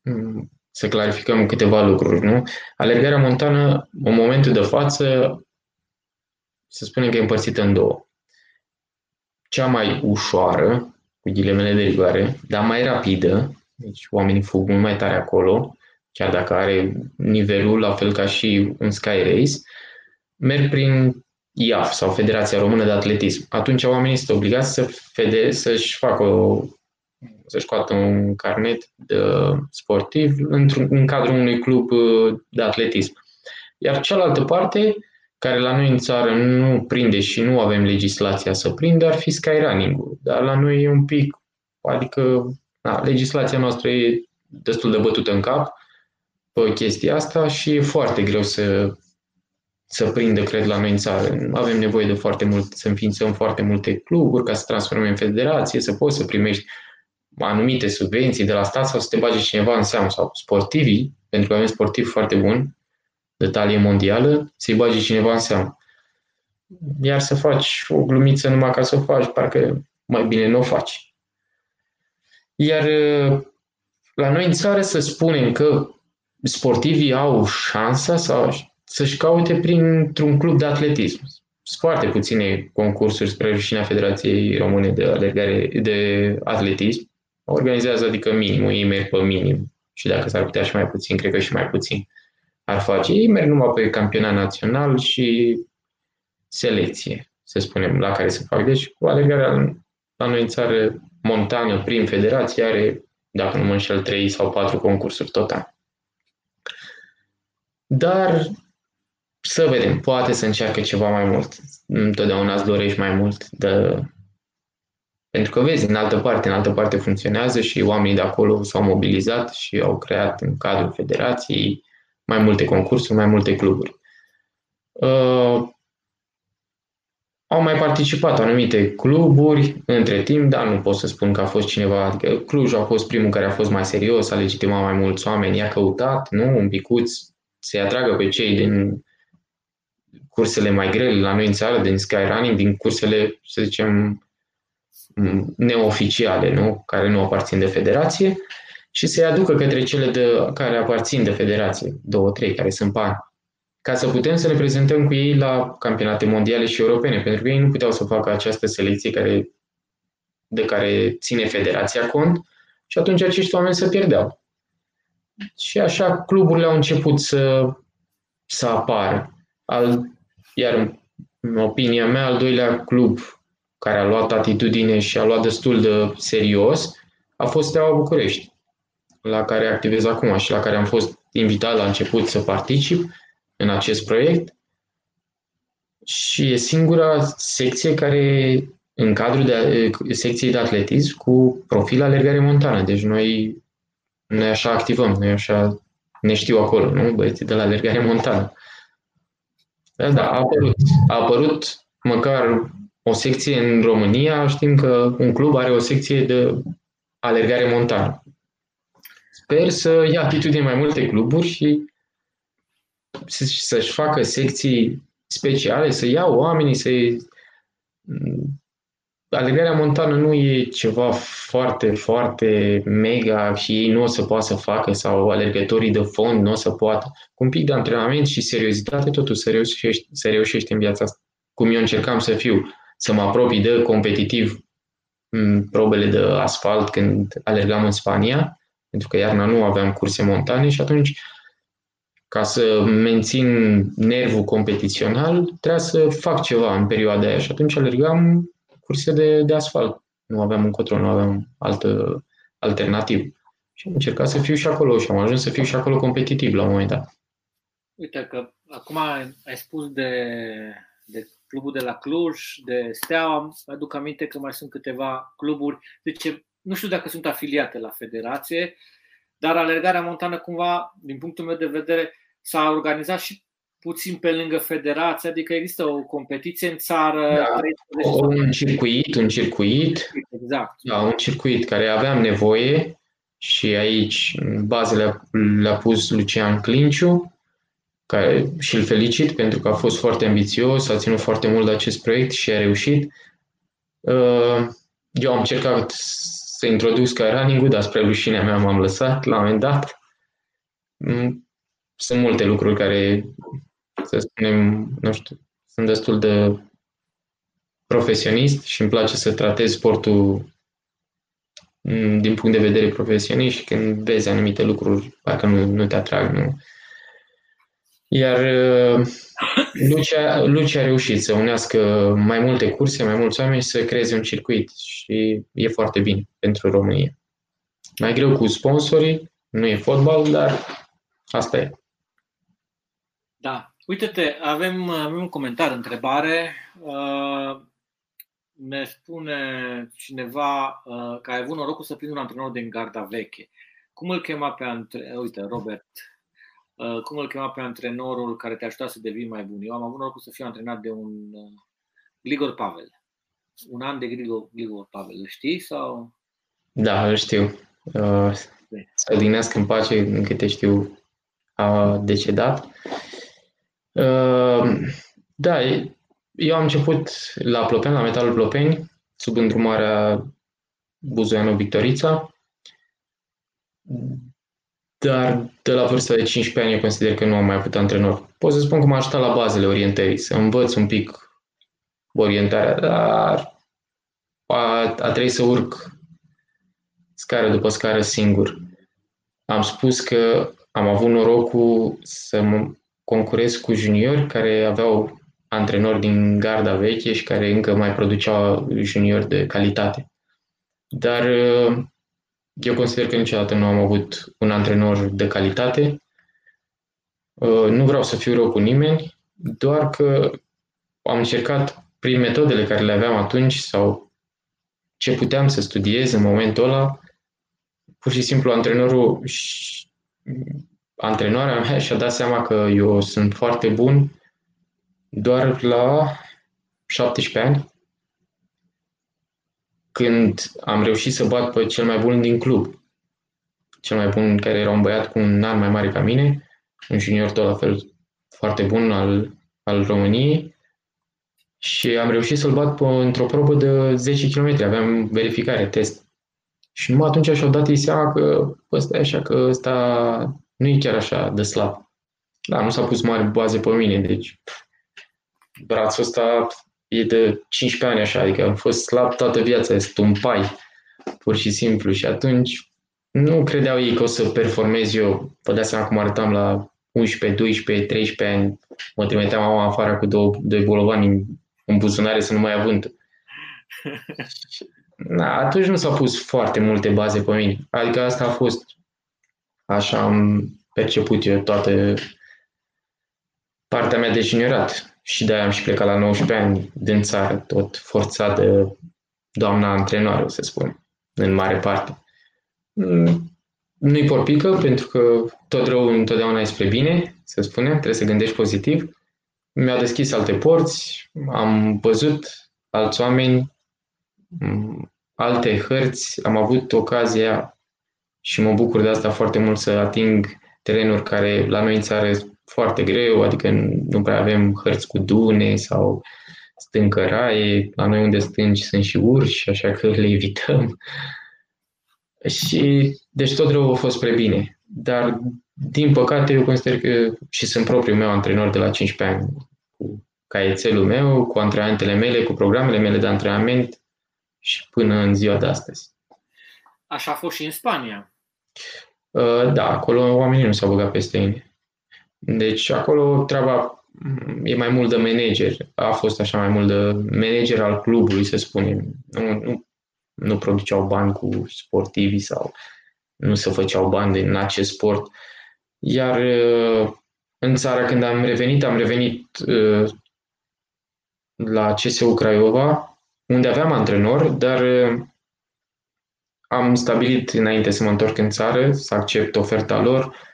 mm, să clarificăm câteva lucruri, nu? Alergarea montană, în momentul de față, să spunem că e împărțită în două. Cea mai ușoară, cu ghilemele de rigoare, dar mai rapidă, deci oamenii fug mult mai tare acolo, chiar dacă are nivelul la fel ca și un Sky Race, merg prin IAF sau Federația Română de Atletism. Atunci oamenii sunt obligați să fede, să-și facă o, să-și scoată un carnet de sportiv într-un, în cadrul unui club uh, de atletism. Iar cealaltă parte, care la noi în țară nu prinde și nu avem legislația să prindă, ar fi skyrunning-ul. Dar la noi e un pic, adică da, legislația noastră e destul de bătută în cap pe chestia asta și e foarte greu să, să prindă, cred, la noi în țară. Avem nevoie de foarte mult, să înființăm foarte multe cluburi ca să transformăm în federație, să poți să primești anumite subvenții de la stat sau să te bagi cineva în seamă sau sportivii, pentru că avem sportivi foarte buni, de talie mondială, să-i bagi cineva în seamă. Iar să faci o glumiță numai ca să o faci, parcă mai bine nu o faci. Iar la noi în țară să spunem că sportivii au șansa sau să-și caute printr-un club de atletism. Sunt foarte puține concursuri spre rușinea Federației Române de, alergare, de atletism. Organizează, adică minim, ei merg pe minim. Și dacă s-ar putea și mai puțin, cred că și mai puțin ar face. Ei merg numai pe campionat național și selecție, să spunem, la care se fac. Deci, cu alergarea la noi în țară montană, prin federație, are, dacă nu mă înșel, 3 sau 4 concursuri total. Dar să vedem, poate să încearcă ceva mai mult. Întotdeauna îți dorești mai mult de... Pentru că vezi, în altă parte, în altă parte funcționează și oamenii de acolo s-au mobilizat și au creat în cadrul federației mai multe concursuri, mai multe cluburi. Uh, au mai participat anumite cluburi între timp, dar nu pot să spun că a fost cineva, adică Cluj a fost primul care a fost mai serios, a legitimat mai mulți oameni, i-a căutat, nu, un picuț, să-i atragă pe cei din cursele mai grele la noi în țară, din skyrunning, din cursele, să zicem, neoficiale, nu? care nu aparțin de federație, și să-i aducă către cele de, care aparțin de federație, două, trei, care sunt pani, ca să putem să ne prezentăm cu ei la campionate mondiale și europene, pentru că ei nu puteau să facă această selecție care, de care ține federația cont și atunci acești oameni se pierdeau. Și așa cluburile au început să, să apară. Al, iar în opinia mea, al doilea club care a luat atitudine și a luat destul de serios a fost Steaua București, la care activez acum și la care am fost invitat la început să particip în acest proiect. Și e singura secție care, în cadrul de, secției de atletism, cu profil alergare montană. Deci noi noi așa activăm, noi așa ne știu acolo, nu? Băieții de la alergare montană. Da, da, a apărut. A apărut măcar o secție în România, știm că un club are o secție de alergare montană. Sper să ia atitudine mai multe cluburi și să-și facă secții speciale, să ia oamenii, să alergarea montană nu e ceva foarte, foarte mega și ei nu o să poată să facă sau alergătorii de fond nu o să poată. Cu un pic de antrenament și seriozitate, totul să reușești, să reușești în viața asta. Cum eu încercam să fiu, să mă apropii de competitiv probele de asfalt când alergam în Spania, pentru că iarna nu aveam curse montane și atunci ca să mențin nervul competițional, trebuia să fac ceva în perioada aia și atunci alergam curse de, de asfalt. Nu aveam încotro, nu aveam altă alternativă. Și am încercat să fiu și acolo și am ajuns să fiu și acolo competitiv la un moment dat. Uite că acum ai spus de, de clubul de la Cluj, de Steaua, aduc aminte că mai sunt câteva cluburi, deci nu știu dacă sunt afiliate la federație, dar alergarea montană cumva, din punctul meu de vedere, s-a organizat și puțin pe lângă federație, adică există o competiție în țară. Da, un circuit, un circuit. Exact. Da, un circuit care aveam nevoie și aici bazele le-a pus Lucian Clinciu care și îl felicit pentru că a fost foarte ambițios, a ținut foarte mult de acest proiect și a reușit. Uh, eu am încercat să introduc skyrunning-ul, dar spre rușinea mea m-am lăsat la un moment dat. Mm, sunt multe lucruri care, să spunem, nu știu, sunt destul de profesionist și îmi place să tratez sportul mm, din punct de vedere profesionist și când vezi anumite lucruri, parcă nu, nu te atrag, nu. Iar uh, Lucia, Lucia a reușit să unească mai multe curse, mai mulți oameni și să creeze un circuit și e foarte bine pentru România. Mai greu cu sponsorii, nu e fotbal, dar asta e. Da. Uite-te, avem, avem un comentariu, întrebare. Uh, ne spune cineva uh, că a avut norocul să prindă un antrenor din garda veche. Cum îl chema pe antrenor? Uite, Robert. Uh, cum îl chema pe antrenorul care te ajuta să devii mai bun? Eu am avut norocul să fiu antrenat de un uh, Grigor Pavel. Un an de Grigor, Grigor Pavel. Îl știi sau? Da, îl știu. Uh, să odinească în pace, în câte știu, a decedat. Uh, da, eu am început la Plopeni, la Metalul Plopeni, sub îndrumarea Buzoianu Victorița, dar de la vârsta de 15 ani eu consider că nu am mai avut antrenor. Pot să spun că m-a ajutat la bazele orientării, să învăț un pic orientarea, dar a, a trebuit să urc scară după scară singur. Am spus că am avut norocul să mă concurez cu juniori care aveau antrenori din garda veche și care încă mai produceau juniori de calitate. Dar uh, eu consider că niciodată nu am avut un antrenor de calitate. Uh, nu vreau să fiu rău cu nimeni, doar că am încercat prin metodele care le aveam atunci sau ce puteam să studiez în momentul ăla, pur și simplu antrenorul antrenoarea mea și-a dat seama că eu sunt foarte bun doar la 17 ani, când am reușit să bat pe cel mai bun din club. Cel mai bun care era un băiat cu un an mai mare ca mine, un junior tot la fel foarte bun al, al României și am reușit să-l bat pe, într-o probă de 10 km, aveam verificare, test. Și numai atunci și-au dat ei seama că ăsta e așa, că ăsta nu e chiar așa de slab. Da, nu s-a pus mari baze pe mine, deci brațul ăsta e de 15 ani așa, adică am fost slab toată viața, este un pai, pur și simplu. Și atunci nu credeau ei că o să performez eu. Vă dați seama cum arătam la 11, 12, 13 ani. Mă trimiteam mama afară cu două, doi bolovani în, în buzunare să nu mai avânt. [laughs] Na, atunci nu s-au pus foarte multe baze pe mine. Adică asta a fost, așa am perceput eu toată partea mea de juniorat și de-aia am și plecat la 19 ani din țară, tot forțat de doamna antrenoare, să spun, în mare parte. Mm, nu-i porpică, pentru că tot rău întotdeauna e spre bine, să spunem, trebuie să gândești pozitiv. Mi-a deschis alte porți, am văzut alți oameni, mm, alte hărți, am avut ocazia și mă bucur de asta foarte mult să ating terenuri care la noi în țară foarte greu, adică nu prea avem hărți cu dune sau stâncăraie, la noi unde stânci sunt și urși, așa că le evităm. Și, deci tot rău a fost spre bine. Dar, din păcate, eu consider că și sunt propriul meu antrenor de la 15 ani, cu caietelul meu, cu antrenamentele mele, cu programele mele de antrenament și până în ziua de astăzi. Așa a fost și în Spania. Uh, da, acolo oamenii nu s-au băgat peste mine. Deci acolo treaba e mai mult de manager. A fost așa mai mult de manager al clubului, să spunem. Nu, nu, nu produceau bani cu sportivii sau nu se făceau bani din acest sport. Iar uh, în țara, când am revenit, am revenit uh, la CSU Craiova, unde aveam antrenor, dar uh, am stabilit înainte să mă întorc în țară, să accept oferta lor,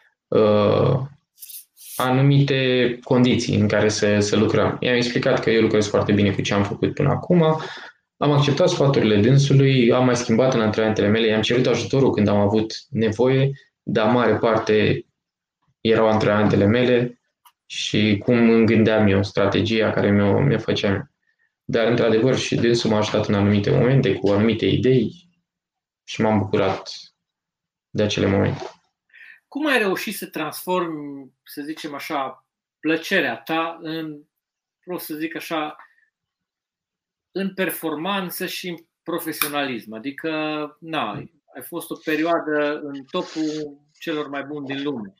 anumite condiții în care să, să lucrăm. I-am explicat că eu lucrez foarte bine cu ce am făcut până acum, am acceptat sfaturile dânsului, am mai schimbat în antrenamentele mele, i-am cerut ajutorul când am avut nevoie, dar mare parte erau antrenamentele mele și cum îmi gândeam eu, strategia care mi-o, mi-o făceam. Dar, într-adevăr, și dânsul m-a ajutat în anumite momente, cu anumite idei și m-am bucurat de acele momente. Cum ai reușit să transformi, să zicem așa, plăcerea ta în, vreau să zic așa, în performanță și în profesionalism? Adică, na, ai fost o perioadă în topul celor mai buni din lume.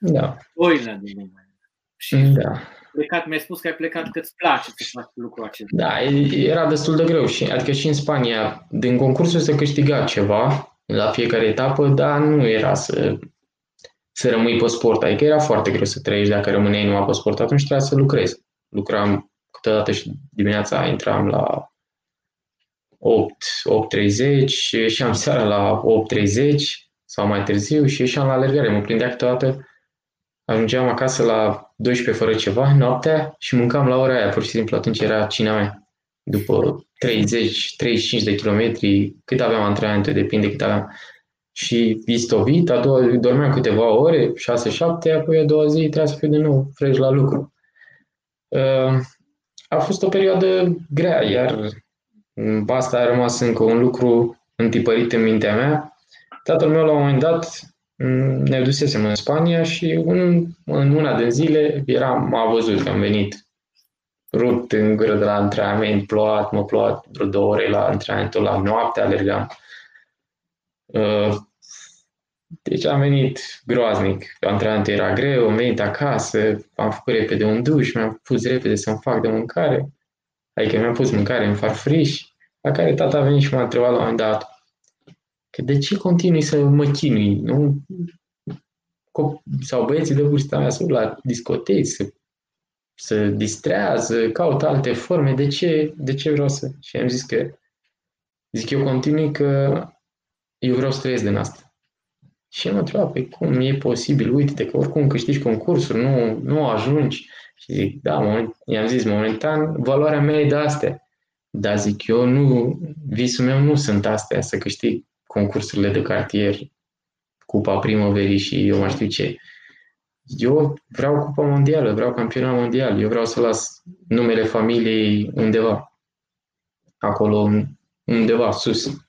Da. Oilă din lume. Și da. plecat, mi-ai spus că ai plecat că îți place să faci lucrul acesta. Da, era destul de greu. Și, adică și în Spania, din concursul se câștiga ceva la fiecare etapă, dar nu era să, să rămâi pe sport. Adică era foarte greu să trăiești dacă rămâneai numai pe sport. Atunci trebuia să lucrezi. Lucram câteodată și dimineața intram la 8, 8.30 și ieșeam [laughs] seara la 8.30 sau mai târziu și ieșeam la alergare. Mă prindea câteodată ajungeam acasă la 12 fără ceva noaptea și mâncam la ora aia, pur și simplu atunci era cina mea. După 30-35 de kilometri, cât aveam antrenamente, depinde cât aveam. Și istovit, a doua dormeam câteva ore, 6-7, apoi a doua zi trebuia să fiu din nou fresh la lucru. Uh, a fost o perioadă grea, iar asta a rămas încă un lucru întipărit în mintea mea. Tatăl meu la un moment dat Mm, ne dusesem în Spania și în, în una din zile eram, m-a văzut că am venit rupt în gură de la antrenament, plouat, mă plouat vreo două ore la antrenamentul la noapte, alergam. Uh, deci am venit groaznic. Antrenamentul era greu, am venit acasă, am făcut repede un duș, mi-am pus repede să-mi fac de mâncare. Adică mi-am pus mâncare în farfriș, la care tata a venit și m-a întrebat la un moment dat, Că de ce continui să mă chinui? Nu? Sau băieții de vârsta mea sunt la discoteci, să, să distrează, caută alte forme. De ce, de ce vreau să... Și am zis că zic eu continui că eu vreau să trăiesc din asta. Și am întrebat, păi cum e posibil? Uite-te că oricum câștigi concursuri, nu, nu ajungi. Și zic, da, moment, i-am zis, momentan, valoarea mea e de astea. Dar zic, eu nu, visul meu nu sunt astea, să câștig concursurile de cartier, Cupa Primăverii și eu mai știu ce. Eu vreau Cupa Mondială, vreau campionat mondial, eu vreau să las numele familiei undeva, acolo undeva sus.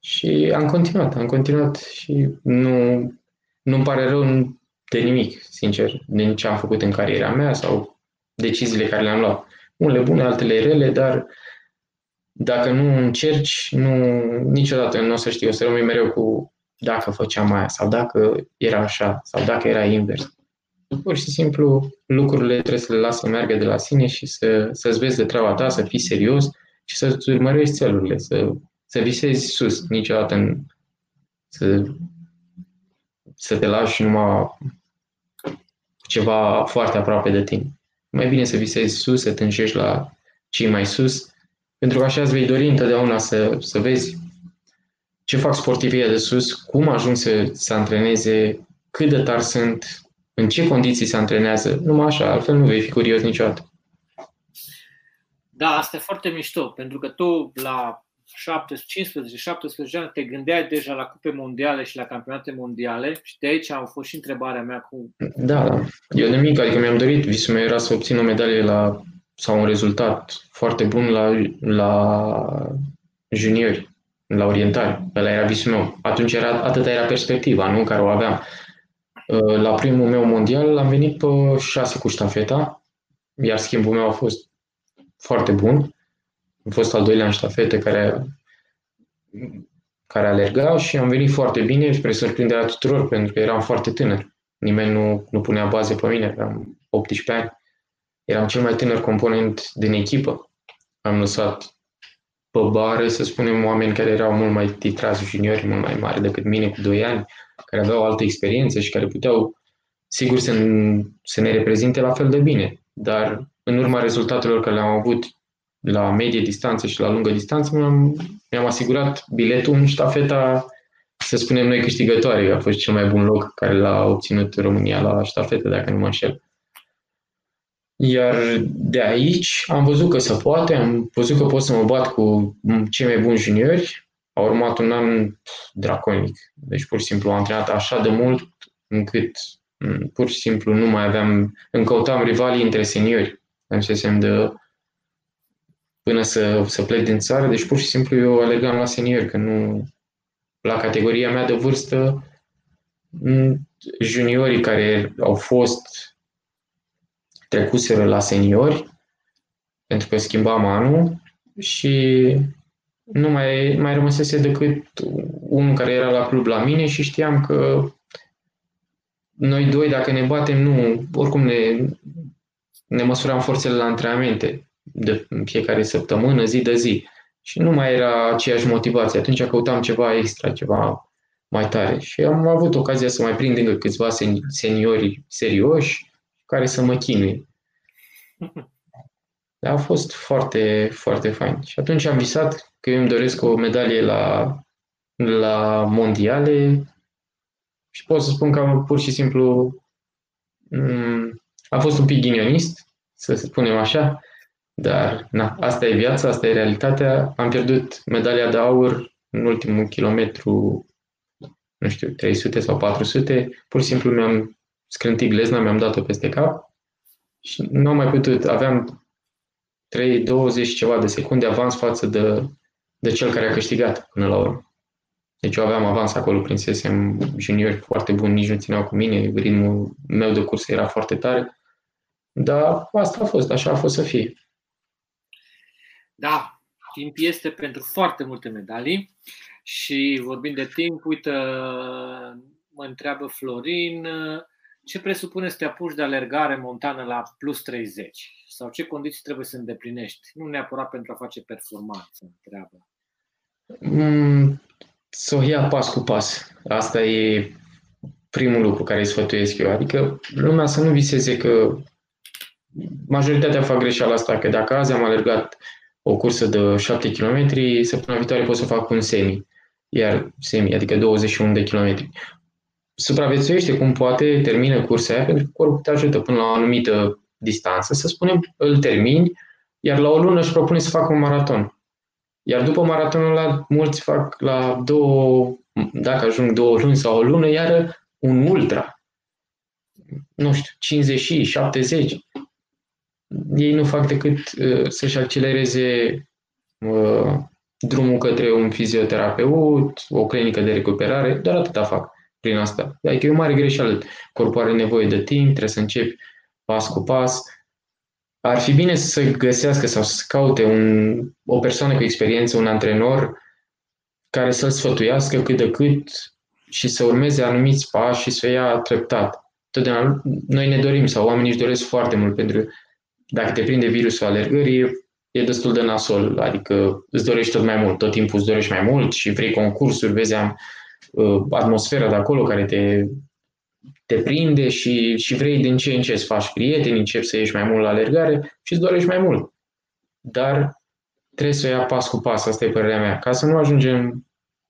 Și am continuat, am continuat și nu, nu-mi pare rău de nimic, sincer, din ce am făcut în cariera mea sau deciziile care le-am luat. Unele bune, altele rele, dar dacă nu încerci, nu, niciodată nu o să știi, o să rămâi mereu cu dacă făceam aia sau dacă era așa sau dacă era invers. Pur și simplu lucrurile trebuie să le lasă să meargă de la sine și să, să-ți vezi de treaba ta, să fii serios și să-ți urmărești țelurile, să, să visezi sus, niciodată în, să, să te lași numai ceva foarte aproape de tine. Mai bine să visezi sus, să te înșești la cei mai sus pentru că așa îți vei dori întotdeauna să, să vezi ce fac sportivii de sus, cum ajung să se antreneze, cât de tari sunt, în ce condiții se antrenează. Numai așa, altfel nu vei fi curios niciodată. Da, asta e foarte mișto, pentru că tu la 15-17 ani te gândeai deja la cupe mondiale și la campionate mondiale și de aici a fost și întrebarea mea cu... Da, da. Eu de mic, adică mi-am dorit, visul meu era să obțin o medalie la sau un rezultat foarte bun la, la juniori, la orientari. Ăla era visul meu. Atunci era, atâta era perspectiva, nu? Care o aveam. Uh, la primul meu mondial am venit pe șase cu ștafeta, iar schimbul meu a fost foarte bun. Am fost al doilea în ștafete care, care alergau și am venit foarte bine spre surprinderea tuturor, pentru că eram foarte tânăr. Nimeni nu, nu punea baze pe mine, eram 18 ani. Eram cel mai tânăr component din echipă. Am lăsat pe bare, să spunem, oameni care erau mult mai titrați juniori, mult mai mari decât mine, cu 2 ani, care aveau altă experiență și care puteau, sigur, să, să ne reprezinte la fel de bine. Dar în urma rezultatelor care le-am avut la medie distanță și la lungă distanță, mi-am, mi-am asigurat biletul în ștafeta, să spunem noi, câștigătoare. A fost cel mai bun loc care l-a obținut România la ștafetă, dacă nu mă înșel. Iar de aici am văzut că se poate, am văzut că pot să mă bat cu cei mai buni juniori. A urmat un an draconic. Deci pur și simplu am antrenat așa de mult încât Mm, pur și simplu nu mai aveam, îmi căutam rivalii între seniori. În de până să, să plec din țară, deci pur și simplu eu alergam la seniori, că nu, la categoria mea de vârstă, mm, juniorii care au fost trecuseră la seniori, pentru că schimbam anul și nu mai, mai rămăsese decât unul care era la club la mine și știam că noi doi, dacă ne batem, nu, oricum ne, ne măsuram forțele la antrenamente de fiecare săptămână, zi de zi. Și nu mai era aceeași motivație. Atunci căutam ceva extra, ceva mai tare. Și am avut ocazia să mai prind încă câțiva seniori serioși care să mă chinuie. [laughs] Dar a fost foarte, foarte fain. Și atunci am visat că eu îmi doresc o medalie la, la mondiale și pot să spun că am pur și simplu mm, am fost un pic ghinionist, să spunem așa, dar na, asta e viața, asta e realitatea. Am pierdut medalia de aur în ultimul kilometru, nu știu, 300 sau 400. Pur și simplu mi-am scrântit glezna, mi-am dat-o peste cap și nu am mai putut. Aveam 3, 20 ceva de secunde avans față de, de cel care a câștigat până la urmă. Deci eu aveam avans acolo, prinsesem juniori foarte buni, nici nu țineau cu mine, ritmul meu de curs era foarte tare. Dar asta a fost, așa a fost să fie. Da, timp este pentru foarte multe medalii și vorbind de timp, uite, mă întreabă Florin, ce presupune să te apuci de alergare montană la plus 30? Sau ce condiții trebuie să îndeplinești? Nu neapărat pentru a face performanță, întreabă. Mm, să o ia pas cu pas. Asta e primul lucru care îi sfătuiesc eu. Adică lumea să nu viseze că majoritatea fac greșeala asta, că dacă azi am alergat o cursă de 7 km, săptămâna viitoare pot să fac un semi, iar semi, adică 21 de km. Supraviețuiește cum poate, termină cursa aia, pentru că corpul te ajută până la o anumită distanță, să spunem, îl termini, iar la o lună își propune să facă un maraton. Iar după maratonul ăla, mulți fac la două, dacă ajung două luni sau o lună, iar un ultra. Nu știu, 50 și 70. Ei nu fac decât uh, să-și accelereze uh, drumul către un fizioterapeut, o clinică de recuperare, doar atâta fac prin asta. Adică e o mare greșeală. Corpul are nevoie de timp, trebuie să începi pas cu pas, ar fi bine să găsească sau să caute un, o persoană cu experiență, un antrenor care să-l sfătuiască cât de cât și să urmeze anumiți pași și să o ia treptat. Totdeauna noi ne dorim sau oamenii își doresc foarte mult pentru dacă te prinde virusul alergării, e destul de nasol, adică îți dorești tot mai mult, tot timpul îți dorești mai mult și vrei concursuri, vezi am, uh, atmosfera de acolo care te te prinde și, și vrei din ce în ce să faci prieteni, începi să ieși mai mult la alergare și îți dorești mai mult. Dar trebuie să o ia pas cu pas, asta e părerea mea, ca să nu ajungem...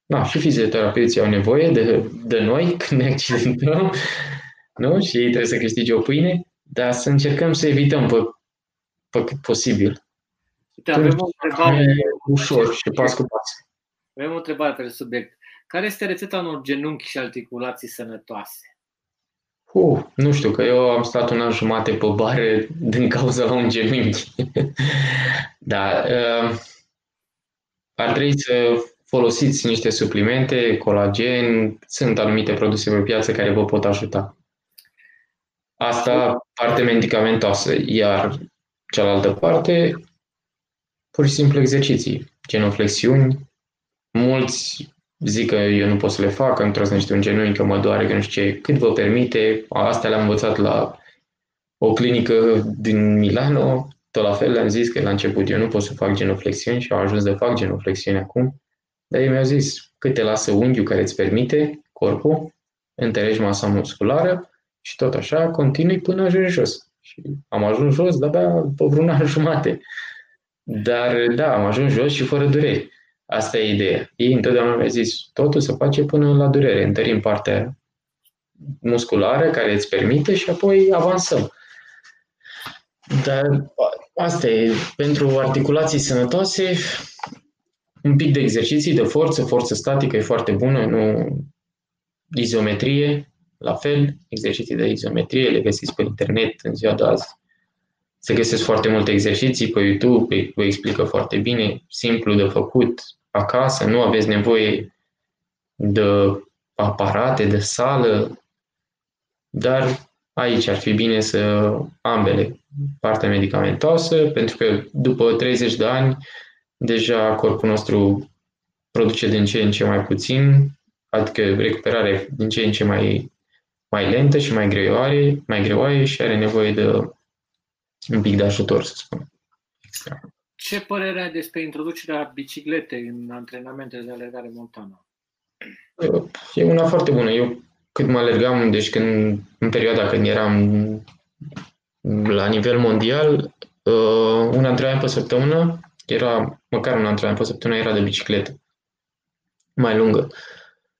Na, și fizioterapeuții au nevoie de, de noi [laughs] când ne accidentăm, nu? Și ei trebuie să câștige o pâine, dar să încercăm să evităm pe, pe cât posibil. Uite, avem o întrebare. Ușor și pas cu pas. Avem o întrebare pe subiect. Care este rețeta unor genunchi și articulații sănătoase? Uh, nu știu, că eu am stat un an jumate pe bare din cauza la un genunchi. [laughs] da, uh, ar trebui să folosiți niște suplimente, colagen, sunt anumite produse pe piață care vă pot ajuta. Asta parte medicamentoasă, iar cealaltă parte, pur și simplu exerciții, genoflexiuni. Mulți zic că eu nu pot să le fac, că nu niște un genunchi, că mă doare, că nu știu ce, cât vă permite. Asta le-am învățat la o clinică din Milano, tot la fel le-am zis că la început eu nu pot să fac genoflexiuni și au ajuns să fac genoflexiuni acum. Dar ei mi-au zis cât te lasă unghiul care îți permite corpul, întărești masa musculară și tot așa continui până ajungi jos. Și am ajuns jos de-abia pe vreun an [laughs] jumate. Dar da, am ajuns jos și fără dureri. Asta e ideea. Ei întotdeauna mi-au zis, totul se face până la durere. Întărim partea musculară care îți permite și apoi avansăm. Dar asta e, pentru articulații sănătoase, un pic de exerciții de forță, forță statică e foarte bună, nu izometrie, la fel, exerciții de izometrie le găsiți pe internet în ziua de azi. Se găsesc foarte multe exerciții pe YouTube, vă explică foarte bine, simplu de făcut acasă, nu aveți nevoie de aparate, de sală, dar aici ar fi bine să ambele, partea medicamentoasă, pentru că după 30 de ani deja corpul nostru produce din ce în ce mai puțin, adică recuperarea din ce în ce mai, mai lentă și mai greoare, mai greoaie și are nevoie de un pic de ajutor, să spun. Ce părere ai despre introducerea bicicletei în antrenamentele de alergare montană? E una foarte bună. Eu cât mă alergam, deci când, în perioada când eram la nivel mondial, uh, un antrenament pe săptămână era, măcar un antrenament pe săptămână era de bicicletă mai lungă. Uh,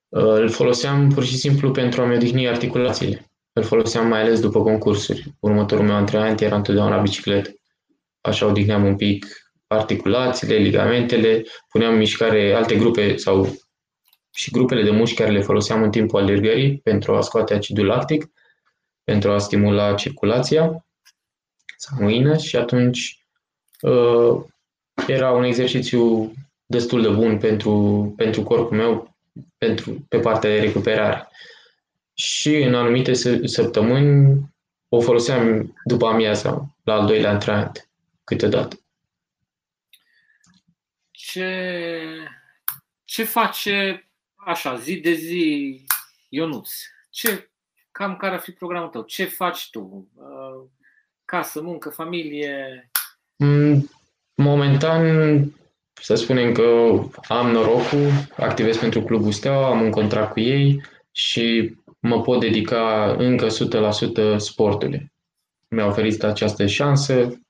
îl foloseam pur și simplu pentru a-mi odihni articulațiile. Îl foloseam mai ales după concursuri. Următorul meu antrenament era întotdeauna la bicicletă. Așa odihneam un pic articulațiile, ligamentele, puneam în mișcare alte grupe sau și grupele de mușchi care le foloseam în timpul alergării pentru a scoate acidul lactic, pentru a stimula circulația sanguină și atunci uh, era un exercițiu destul de bun pentru, pentru corpul meu, pentru, pe partea de recuperare. Și în anumite săptămâni o foloseam după amiaza, la al doilea antrenament, câteodată. Ce, ce face așa, zi de zi, Ionuț? Ce, cam care ar fi programul tău? Ce faci tu? Uh, casă, muncă, familie? Mm, momentan, să spunem că am norocul, activez pentru Clubul Steaua, am un contract cu ei și mă pot dedica încă 100% sportului. Mi-a oferit această șansă,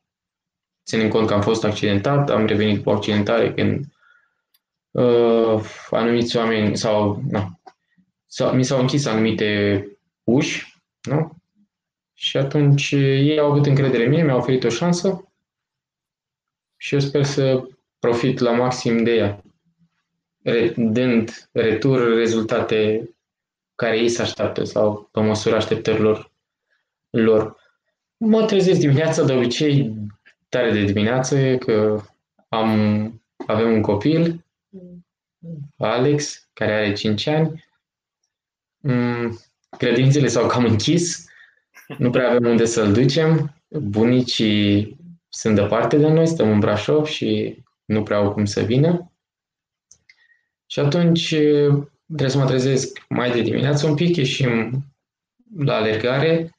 ținând cont că am fost accidentat, am revenit cu accidentare când uh, anumiți oameni sau, na, sau mi s-au închis anumite uși, nu? Și atunci ei au avut încredere în mine, mi-au oferit o șansă și eu sper să profit la maxim de ea, dând retur rezultate care ei se așteaptă sau pe măsura așteptărilor lor. Mă trezesc dimineața de obicei tare de dimineață că am, avem un copil, Alex, care are 5 ani. Mm, Grădințele s-au cam închis, nu prea avem unde să-l ducem. Bunicii sunt departe de noi, stăm în Brașov și nu prea au cum să vină. Și atunci trebuie să mă trezesc mai de dimineață un pic, ieșim la alergare,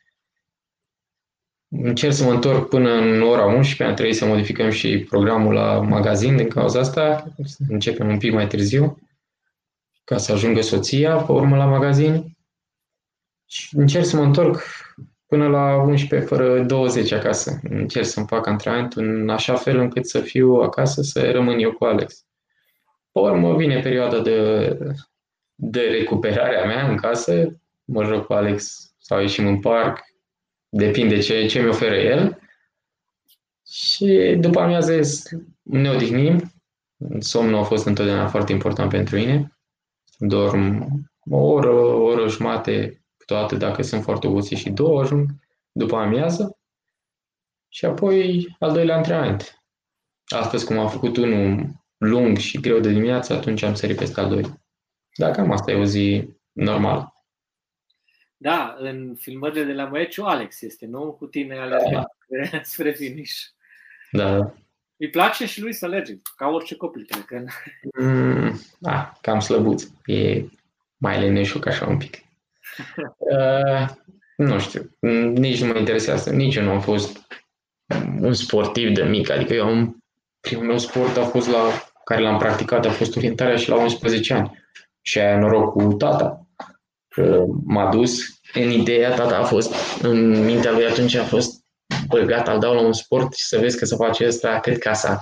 încerc să mă întorc până în ora 11, am trebuit să modificăm și programul la magazin din cauza asta, începem un pic mai târziu, ca să ajungă soția pe urmă la magazin. Și încerc să mă întorc până la 11 fără 20 acasă. Încerc să-mi fac antrenamentul în așa fel încât să fiu acasă, să rămân eu cu Alex. Pe urmă vine perioada de, de recuperare a mea în casă, mă joc cu Alex sau ieșim în parc, depinde ce, ce mi oferă el. Și după amiază ne odihnim. Somnul a fost întotdeauna foarte important pentru mine. Dorm o oră, o oră jumate, câteodată dacă sunt foarte obosit și două ajung după amiază. Și apoi al doilea antrenament. Astăzi, cum am făcut unul lung și greu de dimineață, atunci am sărit peste al doilea. Dar cam asta e o zi normală. Da, în filmările de la Măeciu, Alex este, nu? Cu tine alergat da. [laughs] spre finish. Da. Îi place și lui să alerge, ca orice copil, cred că. Mm, da, cam slăbuț. E mai leneșuc așa un pic. Uh, nu știu, nici nu mă interesează. Nici eu nu am fost un sportiv de mic. Adică eu am, primul meu sport a fost la care l-am practicat a fost orientarea și la 11 ani. Și aia noroc cu tata că m-a dus în ideea, tata a fost, în mintea lui atunci a fost, bă, gata, îl dau la un sport și să vezi că se face ăsta cât ca să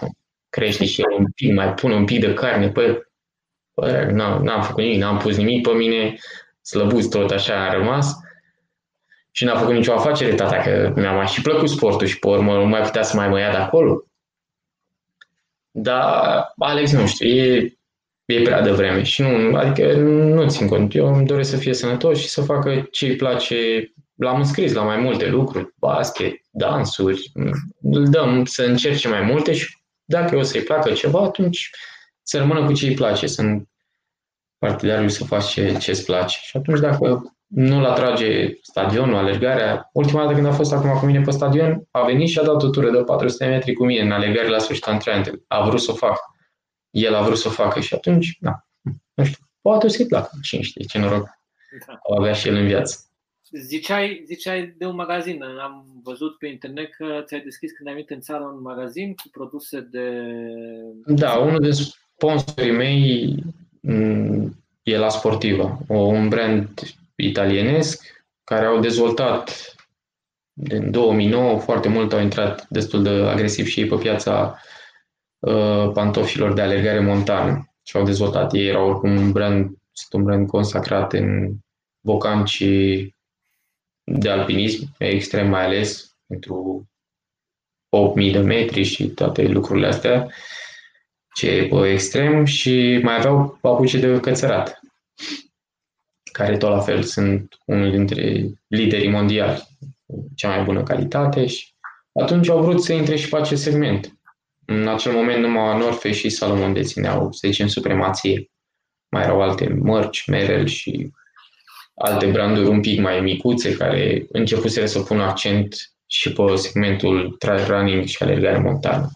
crește și el un pic, mai pune un pic de carne, păi, bă, n-am, n-am făcut nimic, n-am pus nimic pe mine, slăbuț tot așa a rămas și n-a făcut nicio afacere tata, că mi-a mai și plăcut sportul și pe urmă nu mai putea să mai mă ia de acolo. Dar Alex, nu știu, e e prea devreme și nu, adică nu țin cont. Eu îmi doresc să fie sănătos și să facă ce îi place. L-am înscris la mai multe lucruri, basket, dansuri, îl dăm să încerce mai multe și dacă o să-i placă ceva, atunci să rămână cu ce îi place, să partidarul să faci ce, ce îți place. Și atunci dacă nu-l atrage stadionul, alergarea, ultima dată când a fost acum cu mine pe stadion, a venit și a dat o tură de 400 metri cu mine în alergare la sfârșitul antrenamente. A vrut să o facă. El a vrut să o facă și atunci, da, nu știu, poate să-i placă. Cine știe, ce noroc da. avea și el în viață. Ziceai, ziceai de un magazin. Am văzut pe internet că ți-ai deschis când ai venit în țară un magazin cu produse de... Da, unul din sponsorii mei mm, e la Sportiva, un brand italienesc care au dezvoltat din 2009 foarte mult, au intrat destul de agresiv și ei pe piața uh, pantofilor de alergare montană și au dezvoltat. Ei erau oricum un brand, un brand consacrat în bocancii de alpinism, extrem mai ales pentru 8.000 de metri și toate lucrurile astea, ce e pe extrem și mai aveau papuci de cățărat, care tot la fel sunt unul dintre liderii mondiali, cea mai bună calitate și atunci au vrut să intre și pe acest segment. În acel moment numai North Face și Salomon dețineau, să zicem, supremație. Mai erau alte mărci, Merrell și alte branduri un pic mai micuțe care începuseră să pună accent și pe segmentul trail running și alergare montană.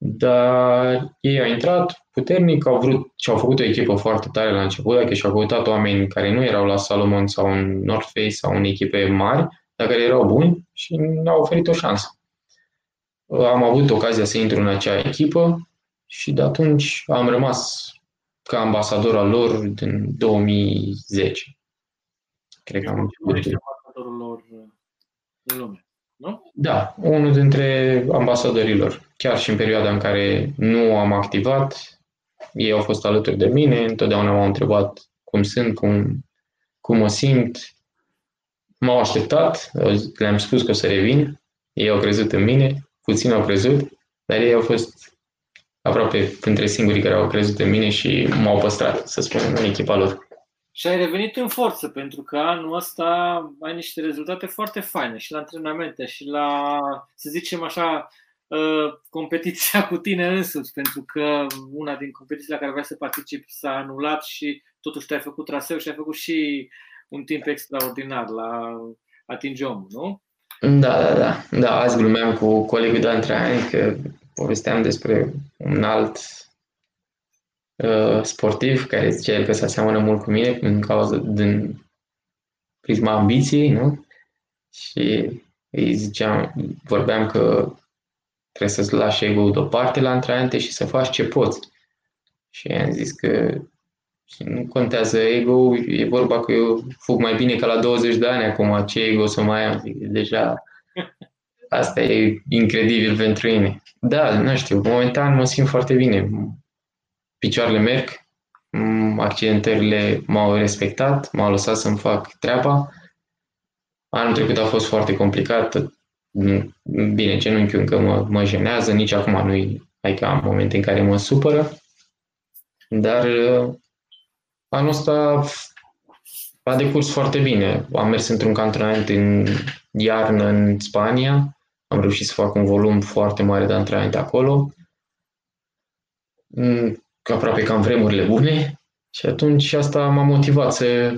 Dar ei au intrat puternic, au vrut și au făcut o echipă foarte tare la început, adică și-au căutat oameni care nu erau la Salomon sau în North Face sau în echipe mari, dar care erau buni și ne-au oferit o șansă. Am avut ocazia să intru în acea echipă și de atunci am rămas ca ambasador al lor din 2010. Cred că am început. lor în lume, nu? Da, unul dintre ambasadorilor. Chiar și în perioada în care nu am activat, ei au fost alături de mine, întotdeauna m-au întrebat cum sunt, cum, cum mă simt. M-au așteptat, le-am spus că o să revin, ei au crezut în mine, puțin au crezut, dar ei au fost aproape între singurii care au crezut în mine și m-au păstrat, să spunem, în echipa lor. Și ai revenit în forță, pentru că anul ăsta ai niște rezultate foarte faine și la antrenamente și la, să zicem așa, uh, competiția cu tine însuți, pentru că una din competițiile la care vrei să participi s-a anulat și totuși te-ai făcut traseu și ai făcut și un timp extraordinar la atinge omul, nu? Da, da, da. Da, azi glumeam cu colegul de antrenament că povesteam despre un alt uh, sportiv care zice el că se aseamănă mult cu mine în cauza din prisma ambiției, nu? Și îi ziceam, vorbeam că trebuie să-ți lași ego deoparte la antrenamente și să faci ce poți. Și am zis că și nu contează ego, e vorba că eu fug mai bine ca la 20 de ani acum, ce ego să mai am, zic, deja asta e incredibil pentru mine. Da, nu știu, momentan mă simt foarte bine picioarele merg, mm, accidentările m-au respectat, m-au lăsat să-mi fac treaba. Anul trecut a fost foarte complicat, mm, bine, genunchiul încă mă, mă jenează, nici acum nu-i, adică am momente în care mă supără, dar uh, anul ăsta a decurs foarte bine. Am mers într-un cantonament în iarnă în Spania, am reușit să fac un volum foarte mare de antrenament acolo. Mm, aproape ca în vremurile bune și atunci asta m-a motivat să,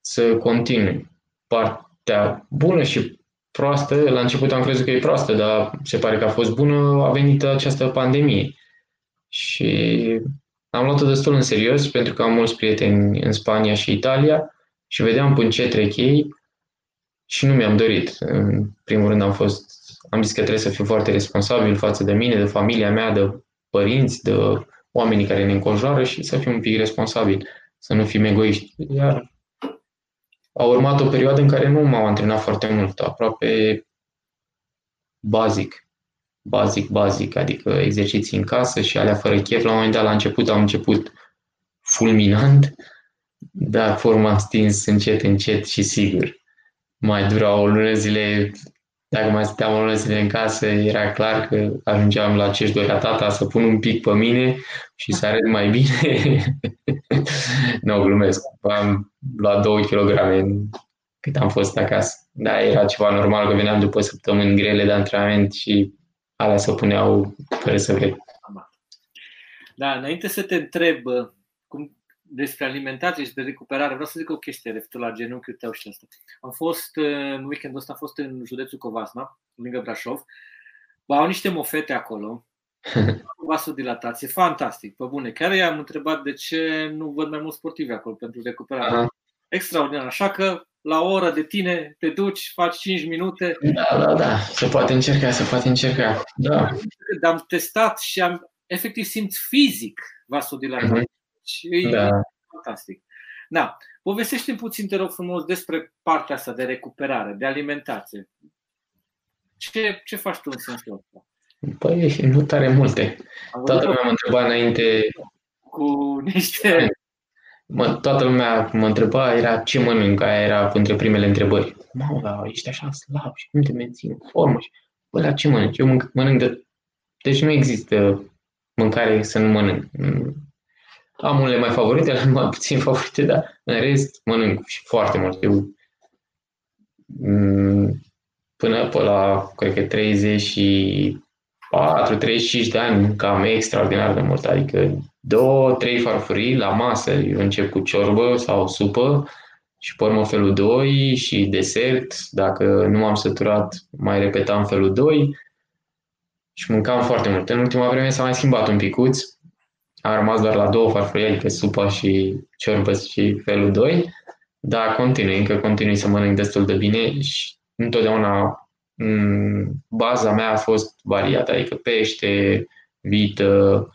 să continui. Partea bună și proastă, la început am crezut că e proastă, dar se pare că a fost bună, a venit această pandemie. Și am luat-o destul în serios pentru că am mulți prieteni în Spania și Italia și vedeam până ce trec ei și nu mi-am dorit. În primul rând am fost, am zis că trebuie să fiu foarte responsabil față de mine, de familia mea, de părinți, de oamenii care ne înconjoară și să fim un pic responsabili, să nu fim egoiști. Iar a urmat o perioadă în care nu m-am antrenat foarte mult, aproape bazic, bazic, bazic, adică exerciții în casă și alea fără chef. La un moment dat, la început, am început fulminant, dar forma am stins încet, încet și sigur. Mai dura o lună zile dacă mai stăteam o zile în casă, era clar că ajungeam la ce-și dorea tata să pun un pic pe mine și să arăt mai bine. [laughs] nu, no, glumesc. Am luat 2 kg cât am fost acasă. Da, era ceva normal că veneam după săptămâni grele de antrenament și alea se puneau fără să vred. Da, înainte să te întreb cum, despre alimentație și de recuperare, vreau să zic o chestie referitor la genunchiul tău și asta. Am fost, în weekendul ăsta, am fost în județul Covasna, lângă Brașov. Bă, au niște mofete acolo, [laughs] vasodilatație, fantastic, pe bune. Chiar i-am întrebat de ce nu văd mai mulți sportivi acolo pentru recuperare. Aha. Extraordinar. Așa că la o oră de tine te duci, faci 5 minute. Da, da, da. Se poate încerca, se poate încerca. Da. Am testat și am efectiv simț fizic vasodilatație. Uh-huh. Și e da. fantastic. Da. Povestește-mi puțin, te rog frumos, despre partea asta de recuperare, de alimentație. Ce, ce faci tu în sensul ăsta? Păi, nu tare multe. Toată lumea mă întreba înainte... Cu niște... Mă, toată lumea mă întreba, era ce mănânc, aia era între primele întrebări. Mă, dar ești așa slab și cum te menții în formă? Și, bă, la ce mănânc? Eu mănânc, mănânc de... Deci nu există mâncare să nu mănânc. Am unele mai favorite, ale [laughs] mai puțin favorite, dar în rest mănânc și foarte mult. Eu mm, până pe la, cred că 34, 35 de ani, cam extraordinar de mult. Adică două, trei farfurii la masă. Eu încep cu ciorbă sau supă și pe urmă felul 2 și desert. Dacă nu m-am săturat, mai repetam felul 2 și mâncam foarte mult. În ultima vreme s-a mai schimbat un picuț am rămas doar la două farfurii, adică supa și ciorbă și felul 2, dar continui, încă continui să mănânc destul de bine și întotdeauna baza mea a fost variată, adică pește, vită,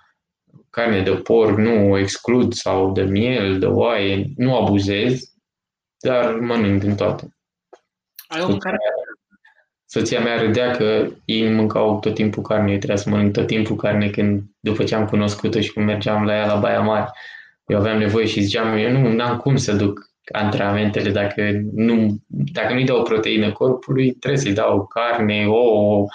carne de porc, nu o exclud, sau de miel, de oaie, nu abuzez, dar mănânc din toate. Ai o mâncare soția mea râdea că ei mâncau tot timpul carne, eu trebuia să mănânc tot timpul carne când, după ce am cunoscut-o și când mergeam la ea la Baia Mare. Eu aveam nevoie și ziceam, eu nu am cum să duc antrenamentele dacă, nu, dacă nu-i dau proteină corpului, trebuie să-i dau carne, ouă,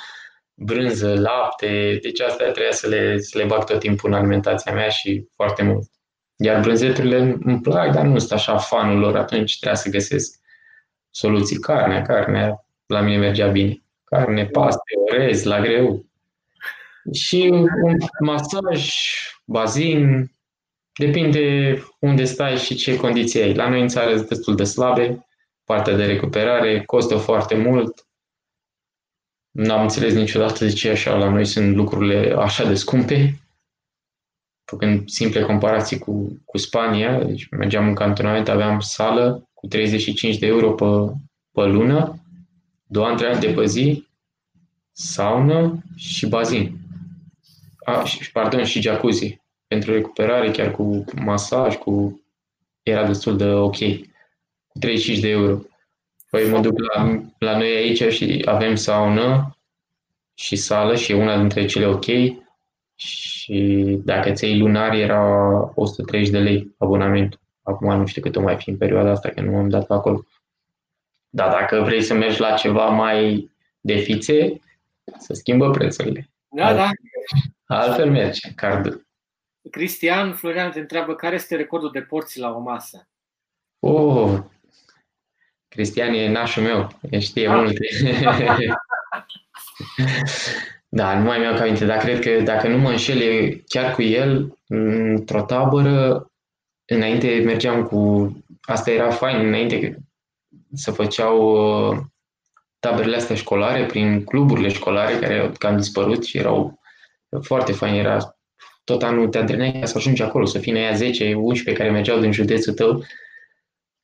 brânză, lapte, deci asta trebuia să le, să le bag tot timpul în alimentația mea și foarte mult. Iar brânzeturile îmi plac, dar nu sunt așa fanul lor, atunci trebuia să găsesc soluții. Carnea, carnea, la mine mergea bine. Carne, paste, orez, la greu. Și un masaj, bazin, depinde unde stai și ce condiții ai. La noi în țară sunt destul de slabe, partea de recuperare costă foarte mult. N-am înțeles niciodată de ce așa la noi sunt lucrurile așa de scumpe. Făcând simple comparații cu, cu Spania, deci mergeam în cantonament, aveam sală cu 35 de euro pe, pe lună două antrenamente pe zi, saună și bazin. A, și, pardon, și jacuzzi. Pentru recuperare, chiar cu masaj, cu... era destul de ok. Cu 35 de euro. Păi mă duc la, la noi aici și avem saună și sală și e una dintre cele ok. Și dacă ți lunar era 130 de lei abonament. Acum nu știu cât o mai fi în perioada asta, că nu am dat acolo. Dar dacă vrei să mergi la ceva mai de fițe, să schimbă prețurile. Da, altfel, da. Altfel merge cardul. Cristian Florian te întreabă care este recordul de porți la o masă? Oh, Cristian e nașul meu, el știe ah. multe. da, nu mai mi-au aminte, dar cred că dacă nu mă înșel, chiar cu el, într-o tabără, înainte mergeam cu... Asta era fain, înainte se făceau uh, taberele astea școlare prin cluburile școlare care au cam dispărut și erau foarte fain. Era tot anul te antrenai să ajungi acolo, să fii aia 10, 11 care mergeau din județul tău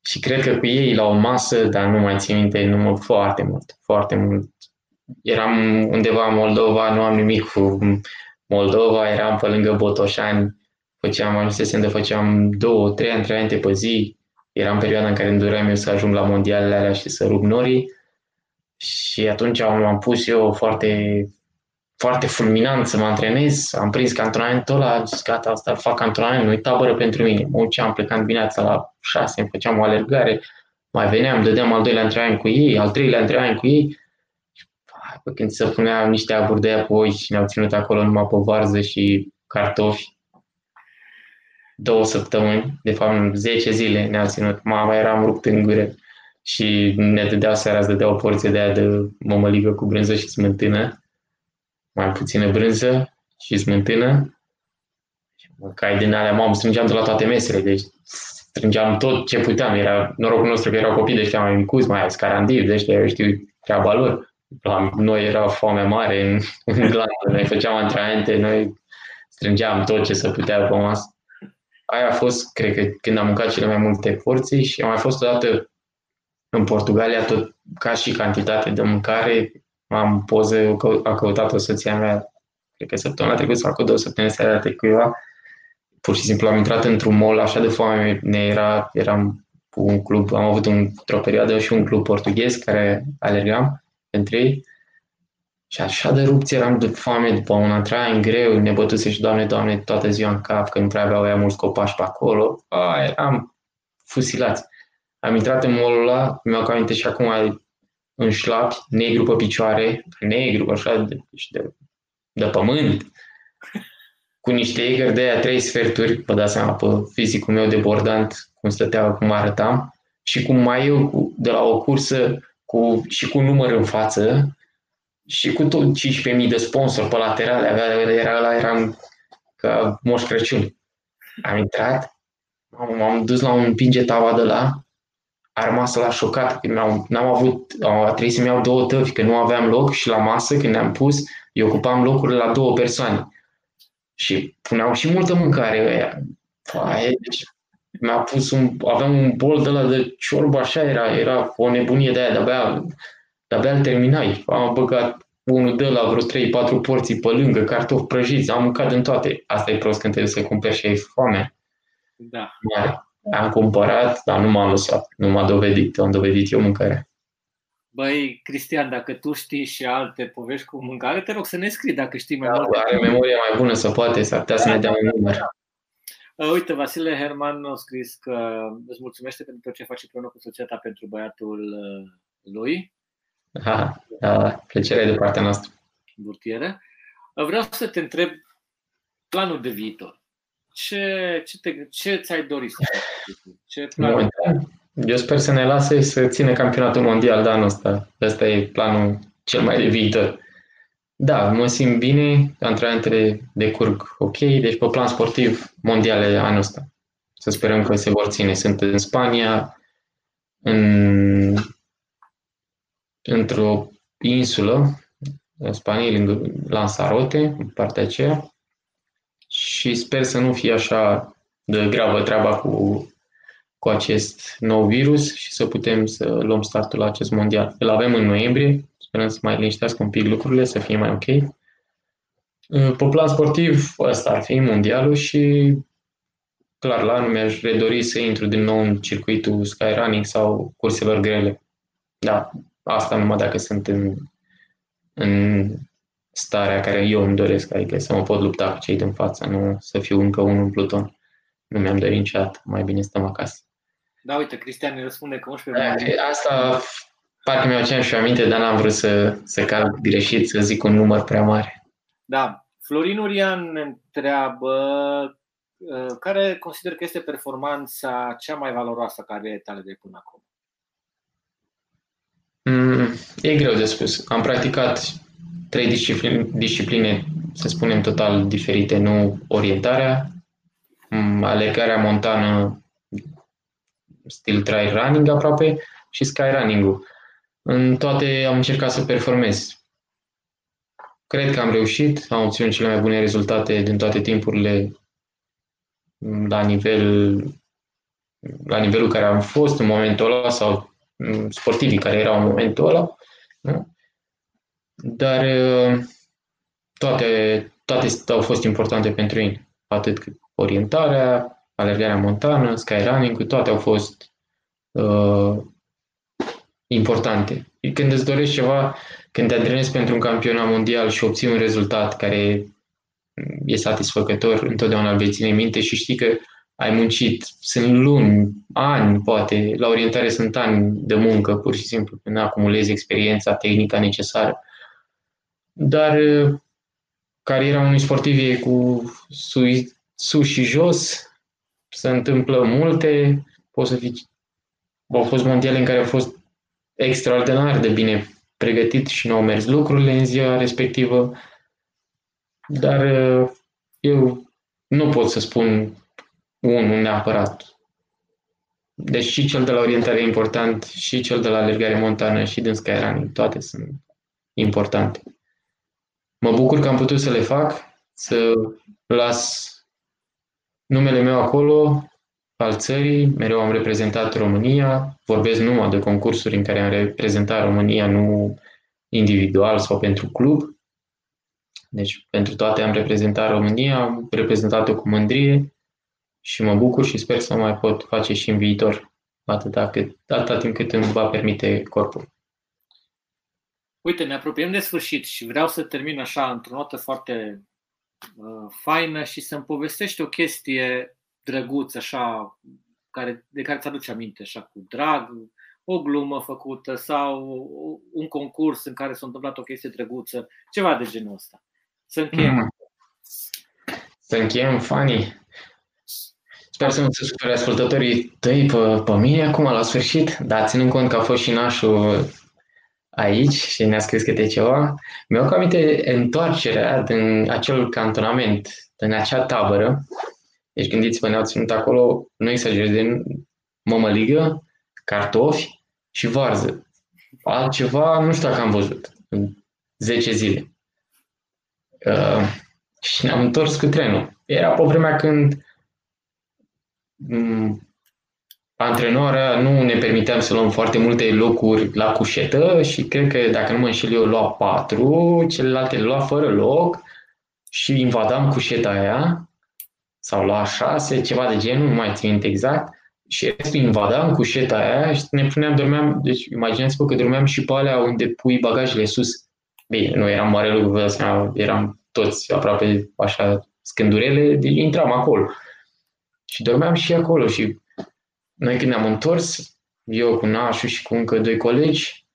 și cred că cu ei la o masă, dar nu mai țin minte, număr foarte mult, foarte mult. Eram undeva în Moldova, nu am nimic cu Moldova, eram pe lângă Botoșani, făceam, ajunsesem de făceam două, trei antrenamente pe zi, era în perioada în care îmi doream eu să ajung la mondialele alea și să rup norii și atunci am, am pus eu foarte, foarte fulminant să mă antrenez. Am prins cantonamentul ăla, am zis gata, asta fac cantonament, nu-i tabără pentru mine. Mă duceam, plecam dimineața la 6, îmi făceam o alergare, mai veneam, dădeam al doilea antrenament cu ei, al treilea antrenament cu ei. când se punea niște aburi de apoi și ne-au ținut acolo numai pe varză și cartofi. Două săptămâni, de fapt 10 zile ne-au ținut. Mama eram rupt în gură și ne dădeau seara, îți dădeau o porție de aia de mămăligă cu brânză și smântână, mai puțină brânză și smântână. Cai din alea, mamă, strângeam de la toate mesele, deci strângeam tot ce puteam. Era norocul nostru că erau copii de ăștia mai micuți, mai scarandivi, de ăștia, eu știu treaba lor. La noi era foame mare în, în glandă, noi făceam antrenamente, noi strângeam tot ce se putea pe masă. Aia a fost, cred că, când am mâncat cele mai multe porții și am mai fost odată în Portugalia, tot ca și cantitate de mâncare, am poze, a căutat-o soția mea, cred că săptămâna trecută sau cu două săptămâni seara de cuiva, pur și simplu am intrat într-un mall așa de foame, ne era, eram cu un club, am avut un, într-o perioadă și un club portughez care alergam pentru ei și așa de rupți eram de foame după un antrenament greu, ne bătuse și doamne, doamne, toată ziua în cap, că nu prea aveau ea mulți copaci pe acolo. A, eram fusilați. Am intrat în mall ăla, mi-au aminte și acum în șlapi, negru pe picioare, negru, așa, de, de, de pământ, cu niște egări de aia trei sferturi, vă dați seama pe fizicul meu de bordant, cum stătea, cum arătam, și cu mai eu de la o cursă cu, și cu număr în față și cu tot 15.000 de sponsori pe laterale, avea, era la eram ca Moș Crăciun. Am intrat, m-am dus la un pinge tava de la, a rămas la șocat, că n-am, n-am avut, a trebuit să-mi iau două tăvi, că nu aveam loc și la masă, când ne-am pus, eu ocupam locurile la două persoane. Și puneau și multă mâncare ăia. Păi, deci mi-a pus un, aveam un bol de la de ciorbă, așa era, era o nebunie de aia, de-abia, de-abia îl terminai. Am băgat unul de la vreo 3-4 porții pe lângă, cartofi prăjiți, am mâncat din toate. Asta e prost când trebuie să cumperi și ai foame. Da. Am cumpărat, dar nu m-am lăsat. Nu m-a dovedit, am dovedit eu mâncarea. Băi, Cristian, dacă tu știi și alte povești cu mâncare, te rog să ne scrii dacă știi mai da, mult. Are memoria mai bună să poate, s-ar putea să ne dea un număr. Uh, uite, Vasile Herman a scris că îți mulțumește pentru tot ce face împreună cu soția ta pentru băiatul uh, lui. Ha, da, plăcerea de partea noastră. Burtiere. Uh, vreau să te întreb planul de viitor. Ce, ce, te, ce ți-ai dorit să faci? Ce plan? Eu sper să ne lase să ține campionatul mondial de anul ăsta. Ăsta e planul cel mai de viitor. Da, mă simt bine, antrenamentele decurg ok, deci pe plan sportiv mondiale anul ăsta. Să sperăm că se vor ține. Sunt în Spania, în, într-o insulă, în Spania, lângă Lanzarote, în partea aceea, și sper să nu fie așa de gravă treaba cu, cu acest nou virus și să putem să luăm startul la acest mondial. Îl avem în noiembrie, sperăm să mai liniștească un pic lucrurile, să fie mai ok. Pe plan sportiv, ăsta ar fi mondialul și clar, la anul mi-aș redori să intru din nou în circuitul skyrunning sau curselor grele. Da, asta numai dacă sunt în, în starea care eu îmi doresc, adică să mă pot lupta cu cei din față, nu să fiu încă unul în pluton. Nu mi-am dorit niciodată, mai bine stăm acasă. Da, uite, Cristian ne răspunde că 11 mai... Asta parcă mi-au cer și aminte, dar n-am vrut să, să calc greșit, să zic un număr prea mare. Da. Florin Urian ne întreabă uh, care consider că este performanța cea mai valoroasă care tale de până acum? Mm, e greu de spus. Am practicat trei discipline, discipline, să spunem, total diferite, nu orientarea, mm, alergarea montană, stil trail running aproape și skyrunning-ul. În toate am încercat să performez. Cred că am reușit, am obținut cele mai bune rezultate din toate timpurile la nivel la nivelul care am fost în momentul ăla sau sportivii care erau în momentul ăla. Nu? Dar uh, toate, toate au fost importante pentru ei. Atât cât orientarea, alergarea montană, skyrunning, toate au fost uh, importante. Când îți dorești ceva, când te antrenezi pentru un campionat mondial și obții un rezultat care e satisfăcător, întotdeauna îl vei ține minte și știi că ai muncit. Sunt luni, ani, poate. La orientare sunt ani de muncă, pur și simplu, când acumulezi experiența, tehnica necesară. dar cariera unui sportiv e cu sus și jos, se întâmplă multe, poți să fii... Au fost mondiale în care au fost extraordinar de bine pregătit și nu au mers lucrurile în ziua respectivă, dar eu nu pot să spun unul neapărat. Deci și cel de la orientare e important, și cel de la alergare montană, și din skyrunning, toate sunt importante. Mă bucur că am putut să le fac, să las numele meu acolo, al țării, mereu am reprezentat România, vorbesc numai de concursuri în care am reprezentat România, nu individual sau pentru club. Deci pentru toate am reprezentat România, am reprezentat-o cu mândrie și mă bucur și sper să mai pot face și în viitor, atâta, cât, atâta timp cât îmi va permite corpul. Uite, ne apropiem de sfârșit și vreau să termin așa într-o notă foarte uh, faină și să-mi povestești o chestie drăguță, așa, care, de care ți-aduce aminte, așa, cu drag, o glumă făcută sau un concurs în care s-a întâmplat o chestie drăguță, ceva de genul ăsta. Să încheiem. Mm. Să încheiem funny. Sper să nu se supere ascultătorii tăi pe, pe mine acum la sfârșit, dar ținând cont că a fost și nașul aici și ne-a scris câte ceva, mi-au cam aminte întoarcerea din acel cantonament, din acea tabără. Deci gândiți-vă, ne-au ținut acolo, nu exagerez, din mămăligă, cartofi și varză. Altceva nu știu dacă am văzut în 10 zile. Uh, și ne-am întors cu trenul. Era pe vremea când um, antrenoarea nu ne permiteam să luăm foarte multe locuri la cușetă și cred că, dacă nu mă înșel eu, lua patru, celelalte lua fără loc și invadam cușeta aia sau lua șase, ceva de genul, nu mai țin exact și restul invadam cușeta aia și ne puneam, dormeam, deci imaginați-vă că dormeam și pe alea unde pui bagajele sus. Bine, nu eram mare lucru, vă seama, eram toți aproape așa scândurele, deci intram acolo. Și dormeam și acolo și noi când ne-am întors, eu cu Nașu și cu încă doi colegi,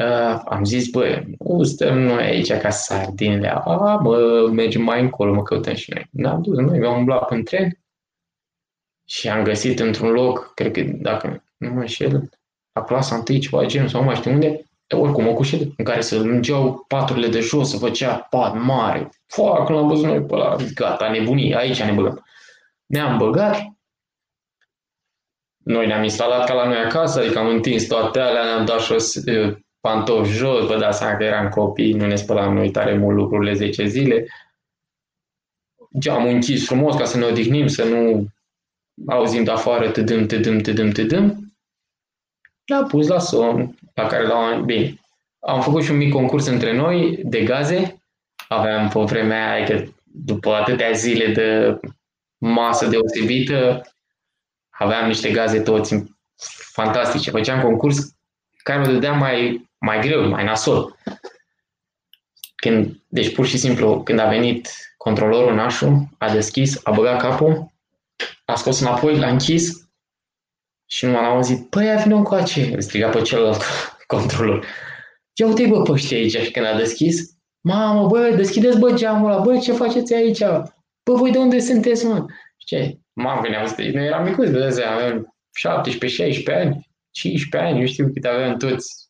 uh, [laughs] am zis, băi, nu stăm noi aici ca sardinele, a, mă, mergem mai încolo, mă căutăm și noi. Ne-am dus, noi am umblat în tren și am găsit într-un loc, cred că, dacă nu mă înșel, la clasa întâi, ceva genul, sau nu mai știu unde, oricum o cușetă în care se lungeau paturile de jos, se făcea pat mare. Foa, când l-am văzut noi pe la gata, nebunie, aici ne băgăm. Ne-am băgat, noi ne-am instalat ca la noi acasă, adică am întins toate alea, ne-am dat jos pantofi jos, vă dați seama că eram copii, nu ne spălam noi tare mult lucrurile 10 zile. Am închis frumos ca să ne odihnim, să nu auzim de afară tădâm, tădâm, tădâm, tădâm. Le-a pus la somn, la care l-am... Bine, am făcut și un mic concurs între noi de gaze. Aveam pe vremea aia, că după atâtea zile de masă deosebită, aveam niște gaze toți fantastice. Făceam concurs care mă dădea mai, mai greu, mai nasol. Când, deci pur și simplu, când a venit controlorul nașul, a deschis, a băgat capul, a scos înapoi, l-a închis și nu m-am auzit, păi, ia vină încoace, îl striga pe celălalt [laughs] controlor. Ia uite bă pe ăștia aici și când a deschis, mamă, bă, deschideți bă geamul ăla, bă, ce faceți aici? Bă, voi de unde sunteți, mă? Și ce? Mamă, când am zis, noi eram micuți, de zi, aveam 17-16 ani, 15 ani, nu știu cât aveam toți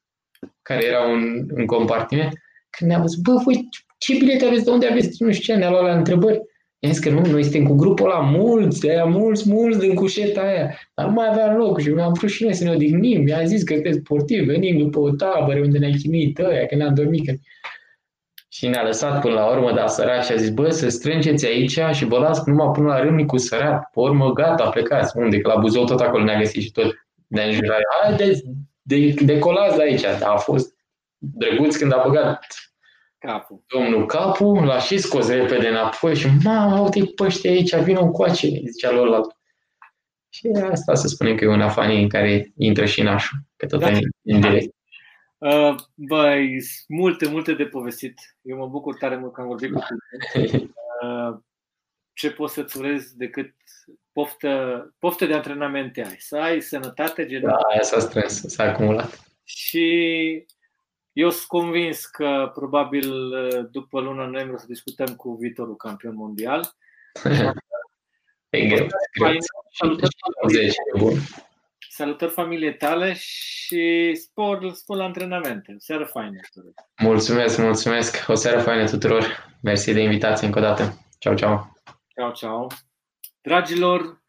care erau în, în compartiment. Când ne-am zis, bă, voi ce bilete aveți, de unde aveți, nu știu ce, ne-a luat la întrebări. I-am zis că nu, noi suntem cu grupul ăla mulți, aia mulți, mulți din cușeta aia. Dar nu mai aveam loc și am vrut și noi să ne odihnim. Mi-a zis că sunteți sportiv, venim după o tabără unde ne-ai chinuit ăia, că ne-am dormit. Că... Și ne-a lăsat până la urmă, dar sărat și a zis, bă, să strângeți aici și vă las numai până la râmnicu sărat. Pe urmă, gata, plecați. Unde? Că la Buzău tot acolo ne-a găsit și tot. Ne-a înjurat. Haideți, de, decolați de aici. Dar a fost drăguț când a băgat capul. Domnul capul, l-a și scos repede înapoi și mama, uite pe ăștia aici, vină un coace, zicea lor alt. Și asta să spunem că e un afanii în care intră și nașul, că tot da. în direct. [laughs] Uh, băi, multe, multe de povestit. Eu mă bucur tare mult că am vorbit cu tine. [laughs] Uh, ce pot să-ți urez decât poftă, poftă de antrenamente ai. Să ai sănătate generală. Da, aia s-a strâns, s-a acumulat. și eu sunt convins că probabil după luna noiembrie o să discutăm cu viitorul campion mondial. [laughs] E greu. Salutări, salutări familiei tale și spor, spor la antrenamente. O seară faină. Mulțumesc, mulțumesc. O seară faină tuturor. Mersi de invitație încă o dată. Ciao, ciao. Ciao, ciao. Dragilor,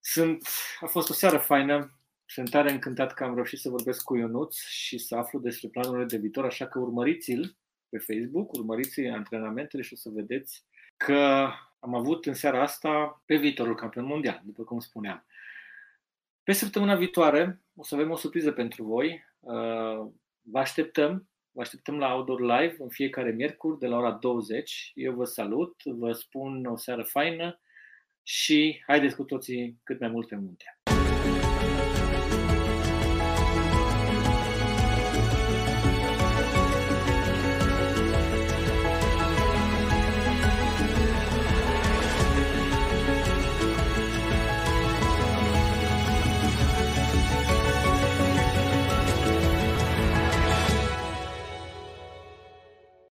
sunt, a fost o seară faină. Sunt tare încântat că am reușit să vorbesc cu Ionuț și să aflu despre planurile de viitor, așa că urmăriți-l pe Facebook, urmăriți antrenamentele și o să vedeți că am avut în seara asta pe viitorul campion mondial, după cum spuneam. Pe săptămâna viitoare o să avem o surpriză pentru voi. Uh, vă așteptăm, vă așteptăm la Outdoor Live în fiecare miercuri de la ora 20. Eu vă salut, vă spun o seară faină și haideți cu toții cât mai multe munte.